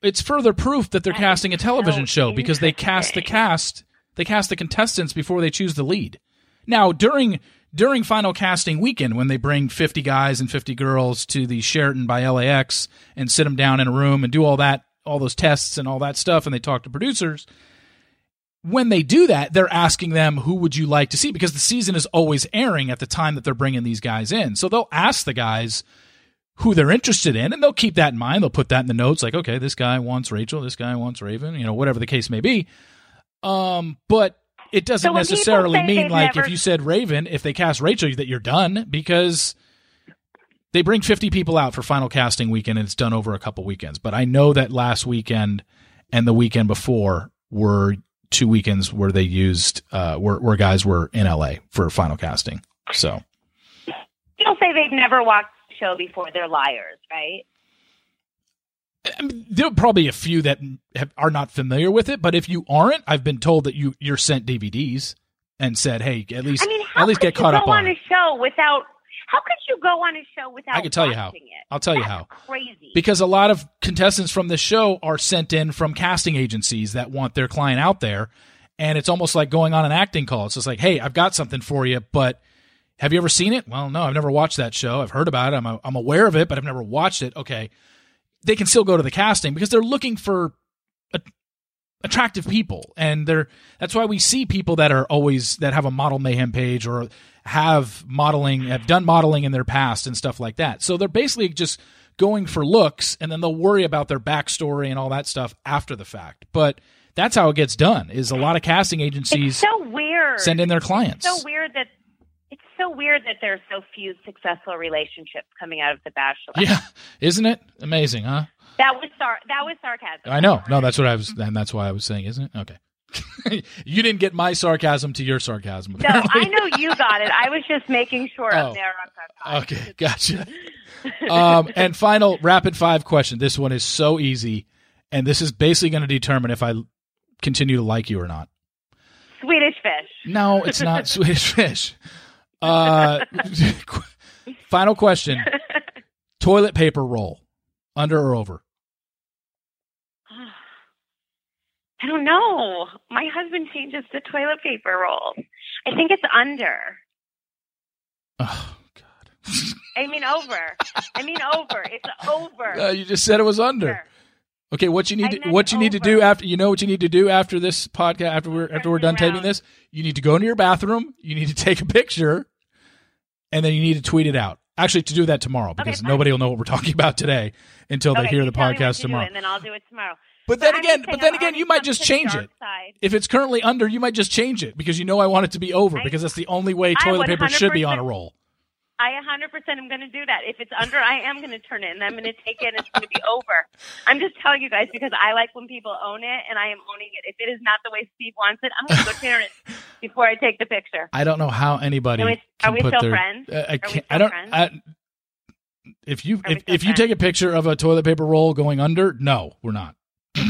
It's further proof that they're That casting a television so show because they cast the cast they cast the contestants before they choose the lead. Now during during final casting weekend when they bring 50 guys and 50 girls to the Sheraton by LAX and sit them down in a room and do all that all those tests and all that stuff and they talk to producers when they do that they're asking them who would you like to see because the season is always airing at the time that they're bringing these guys in so they'll ask the guys who they're interested in, and they'll keep that in mind. They'll put that in the notes, like, okay, this guy wants Rachel, this guy wants Raven, you know, whatever the case may be. Um, but it doesn't So necessarily mean like never- if you said Raven, if they cast Rachel, that you're done because they bring 50 people out for final casting weekend and it's done over a couple weekends. But I know that last weekend and the weekend before were two weekends where they used uh where, where guys were in LA for final casting. So People say they've never watched the show before. They're liars, right? I mean, there are probably a few that have, are not familiar with it, but if you aren't, I've been told that you you're sent DVDs and said, "Hey, at least I mean, at least get caught up on on a show without? How could you go on a show without? I can tell you how. It? I'll tell you how. Crazy. Because a lot of contestants from this show are sent in from casting agencies that want their client out there, and it's almost like going on an acting call. It's just like, "Hey, I've got something for you, but have you ever seen it?" Well, no, I've never watched that show. I've heard about it. I'm I'm aware of it, but I've never watched it. Okay, they can still go to the casting because they're looking for a, attractive people and they're that's why we see people that are always that have a model mayhem page or have modeling have done modeling in their past and stuff like that so they're basically just going for looks and then they'll worry about their backstory and all that stuff after the fact but that's how it gets done is a lot of casting it's agencies so weird. send in their clients It's so weird that it's so weird that there's so few successful relationships coming out of The Bachelor. yeah isn't it amazing huh That was sar- that was sarcasm. I know. No, that's what I was, and that's why I was saying, isn't it? Okay. you didn't get my sarcasm to your sarcasm. No, I know you got it. I was just making sure Oh. up there on that Okay, gotcha. um, and final rapid five question. This one is so easy, and this is basically going to determine if I continue to like you or not. Swedish fish. No, it's not Swedish fish. Uh, final question: toilet paper roll, under or over? I don't know. My husband changes the toilet paper rolls. I think it's under. Oh God. I mean over. I mean over. It's over. Uh, you just said it was under. Sure. Okay, what you need I to what you need to do after you know what you need to do after this podcast after we're after we're done Turn taping this, you need to go into your bathroom, you need to take a picture, and then you need to tweet it out. Actually, to do that tomorrow because fine. nobody will know what we're talking about today until they hear the tell me what podcast tomorrow. and then I'll do it tomorrow. But then again, but then again, you might just change it. side. If it's currently under, you might just change it because you know I want it to be over I- because that's the only way toilet paper should be on a roll. I 100% am going to do that. If it's under, I am going to turn it, and I'm going to take it, and it's going to be over. I'm just telling you guys because I like when people own it, and I am owning it. If it is not the way Steve wants it, I'm going to go turn it before I take the picture. I don't know how anybody Are we- are we still their. friends? Uh, I can't. I don't. I, if you Are if, if you take a picture of a toilet paper roll going under, no, we're not.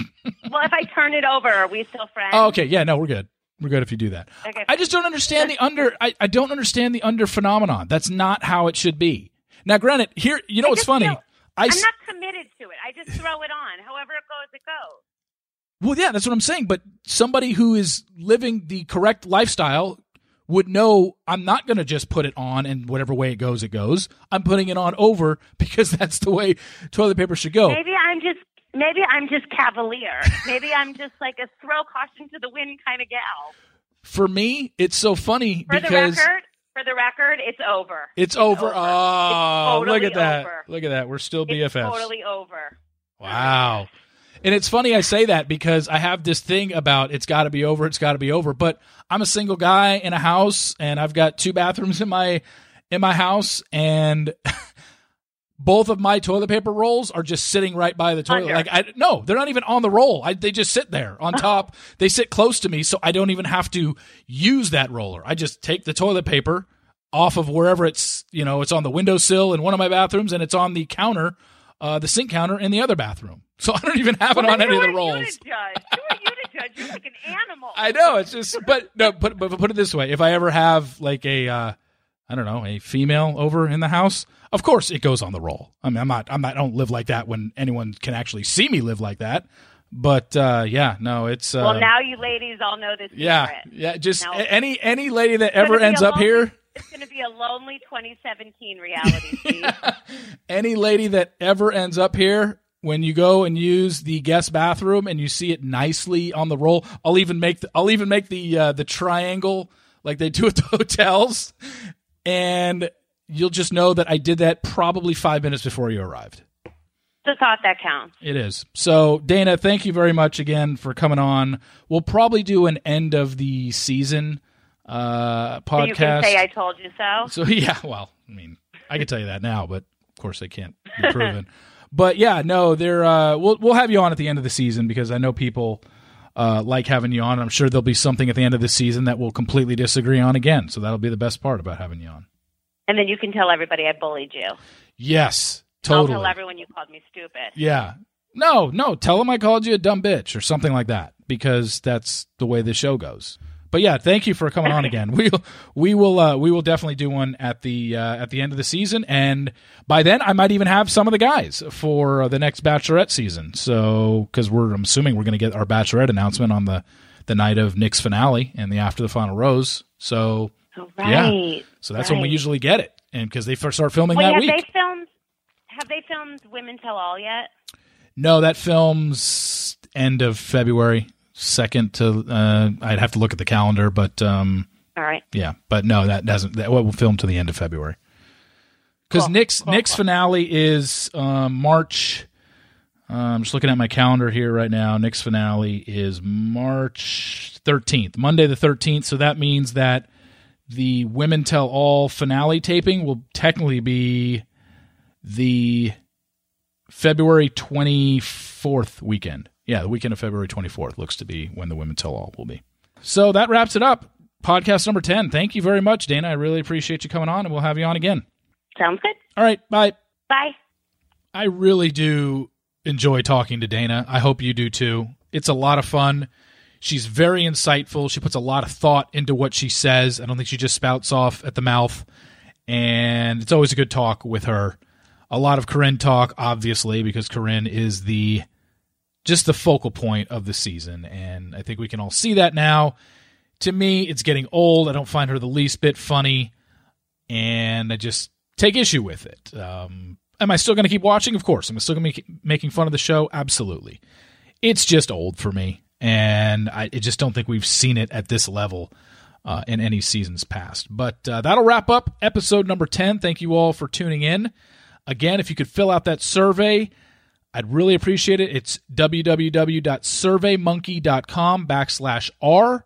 Well, if I turn it over, are we still friends? Oh, okay, yeah, no, we're good. We're good if you do that. Okay. I just don't understand the under. I, I don't understand the under phenomenon. That's not how it should be. Now, granted, here you know I what's funny. feel- I I'm not committed to it. I just throw it on. However it goes, it goes. well, yeah, that's what I'm saying. But somebody who is living the correct lifestyle would know I'm not going to just put it on and whatever way it goes, it goes. I'm putting it on over because that's the way toilet paper should go. Maybe I'm just maybe I'm just cavalier. Maybe I'm just like a throw caution to the wind kind of gal. For me, it's so funny For because the record, for the record, it's over. it's over. over. Oh, It's look at that! over. Look at that. We're still It's BFFs. totally over. Wow. And it's funny I say that because I have this thing about it's got to be over, it's got to be over, but I'm a single guy in a house and I've got two bathrooms in my in my house and both of my toilet paper rolls are just sitting right by the toilet. Like I no, they're not even on the roll. I, they just sit there on top. they sit close to me so I don't even have to use that roller. I just take the toilet paper off of wherever it's, you know, it's on the windowsill in one of my bathrooms and it's on the counter uh, the sink counter in the other bathroom. So I don't even have it Well, on any of the are you rolls. to judge? Who are you to judge? You're like an animal. I know it's just, but no, put but put it this way: if I ever have like a, uh, I don't know, a female over in the house, of course it goes on the roll. I mean, I'm not, I'm not, I don't live like that when anyone can actually see me live like that. But uh, yeah, no, it's uh, well, now you ladies all know this yeah, secret. yeah. Just Now- any any lady that ever ends up lonely- here. It's going to be a lonely 2017 reality, Steve. any lady that ever ends up here when you go and use the guest bathroom and you see it nicely on the roll i'll even make the, i'll even make the uh, the triangle like they do at the hotels and you'll just know that i did that probably five minutes before you arrived the thought that counts. it is so dana thank you very much again for coming on we'll probably do an end of the season uh podcast So you can say I told you so. so yeah, well, I mean, I can tell you that now, but of course they can't be proven. but yeah, no, they're uh, we'll we'll have you on at the end of the season because I know people uh, like having you on. I'm sure there'll be something at the end of the season that we'll completely disagree on again. So that'll be the best part about having you on. And then you can tell everybody I bullied you. Yes, I'll totally. tell everyone you called me stupid. Yeah. No, no, tell them I called you a dumb bitch or something like that because that's the way the show goes. But yeah, thank you for coming on again. We we will uh, we will definitely do one at the uh, at the end of the season, and by then I might even have some of the guys for uh, the next Bachelorette season. So because we're I'm assuming we're going to get our Bachelorette announcement on the the night of Nick's finale and the after the final rose. So Oh, Yeah. so that's when we usually get it, and because they first start filming Wait, that have week. they filmed? Have they filmed Women Tell All yet? No, that film's end of February, second to. Uh, I'd have to look at the calendar, but um, All right. yeah, but no, that doesn't. That will film to the end of February. Because Cool, Nick's cool, Nick's finale is um, March. uh, I'm just looking at my calendar here right now. Nick's finale is March 13th, Monday the 13th. So that means that the Women Tell All finale taping will technically be the February 24th weekend. Yeah, the weekend of February 24th looks to be when the Women Tell All will be. So that wraps it up. Podcast number 10. Thank you very much, Dana. I really appreciate you coming on, and we'll have you on again. Sounds good. All right, bye. Bye. I really do enjoy talking to Dana. I hope you do too. It's a lot of fun. She's very insightful. She puts a lot of thought into what she says. I don't think she just spouts off at the mouth. And it's always a good talk with her. A lot of Corinne talk, obviously, because Corinne is the just the focal point of the season. And I think we can all see that now. To me, it's getting old. I don't find her the least bit funny. and I just take issue with it. Um, am I still going to keep watching? Of course. Am I still going to be making fun of the show? Absolutely. It's just old for me, and I, I just don't think we've seen it at this level uh, in any seasons past. But uh, that'll wrap up episode number 10. Thank you all for tuning in. Again, if you could fill out that survey, I'd really appreciate it. It's www.surveymonkey.com backslash R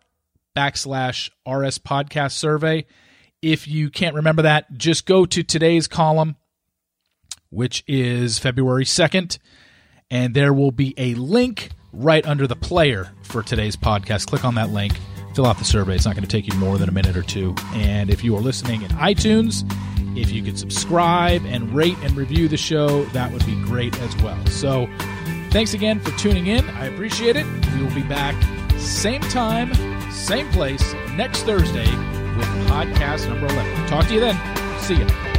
backslash RS podcast survey. If you can't remember that, just go to today's column, which is February 2nd, and there will be a link right under the player for today's podcast. Click on that link, fill out the survey. It's not going to take you more than a minute or two. And if you are listening in iTunes, if you could subscribe and rate and review the show, that would be great as well. So, thanks again for tuning in. I appreciate it. We will be back same time, same place next Thursday with podcast number 11. Talk to you then. See you.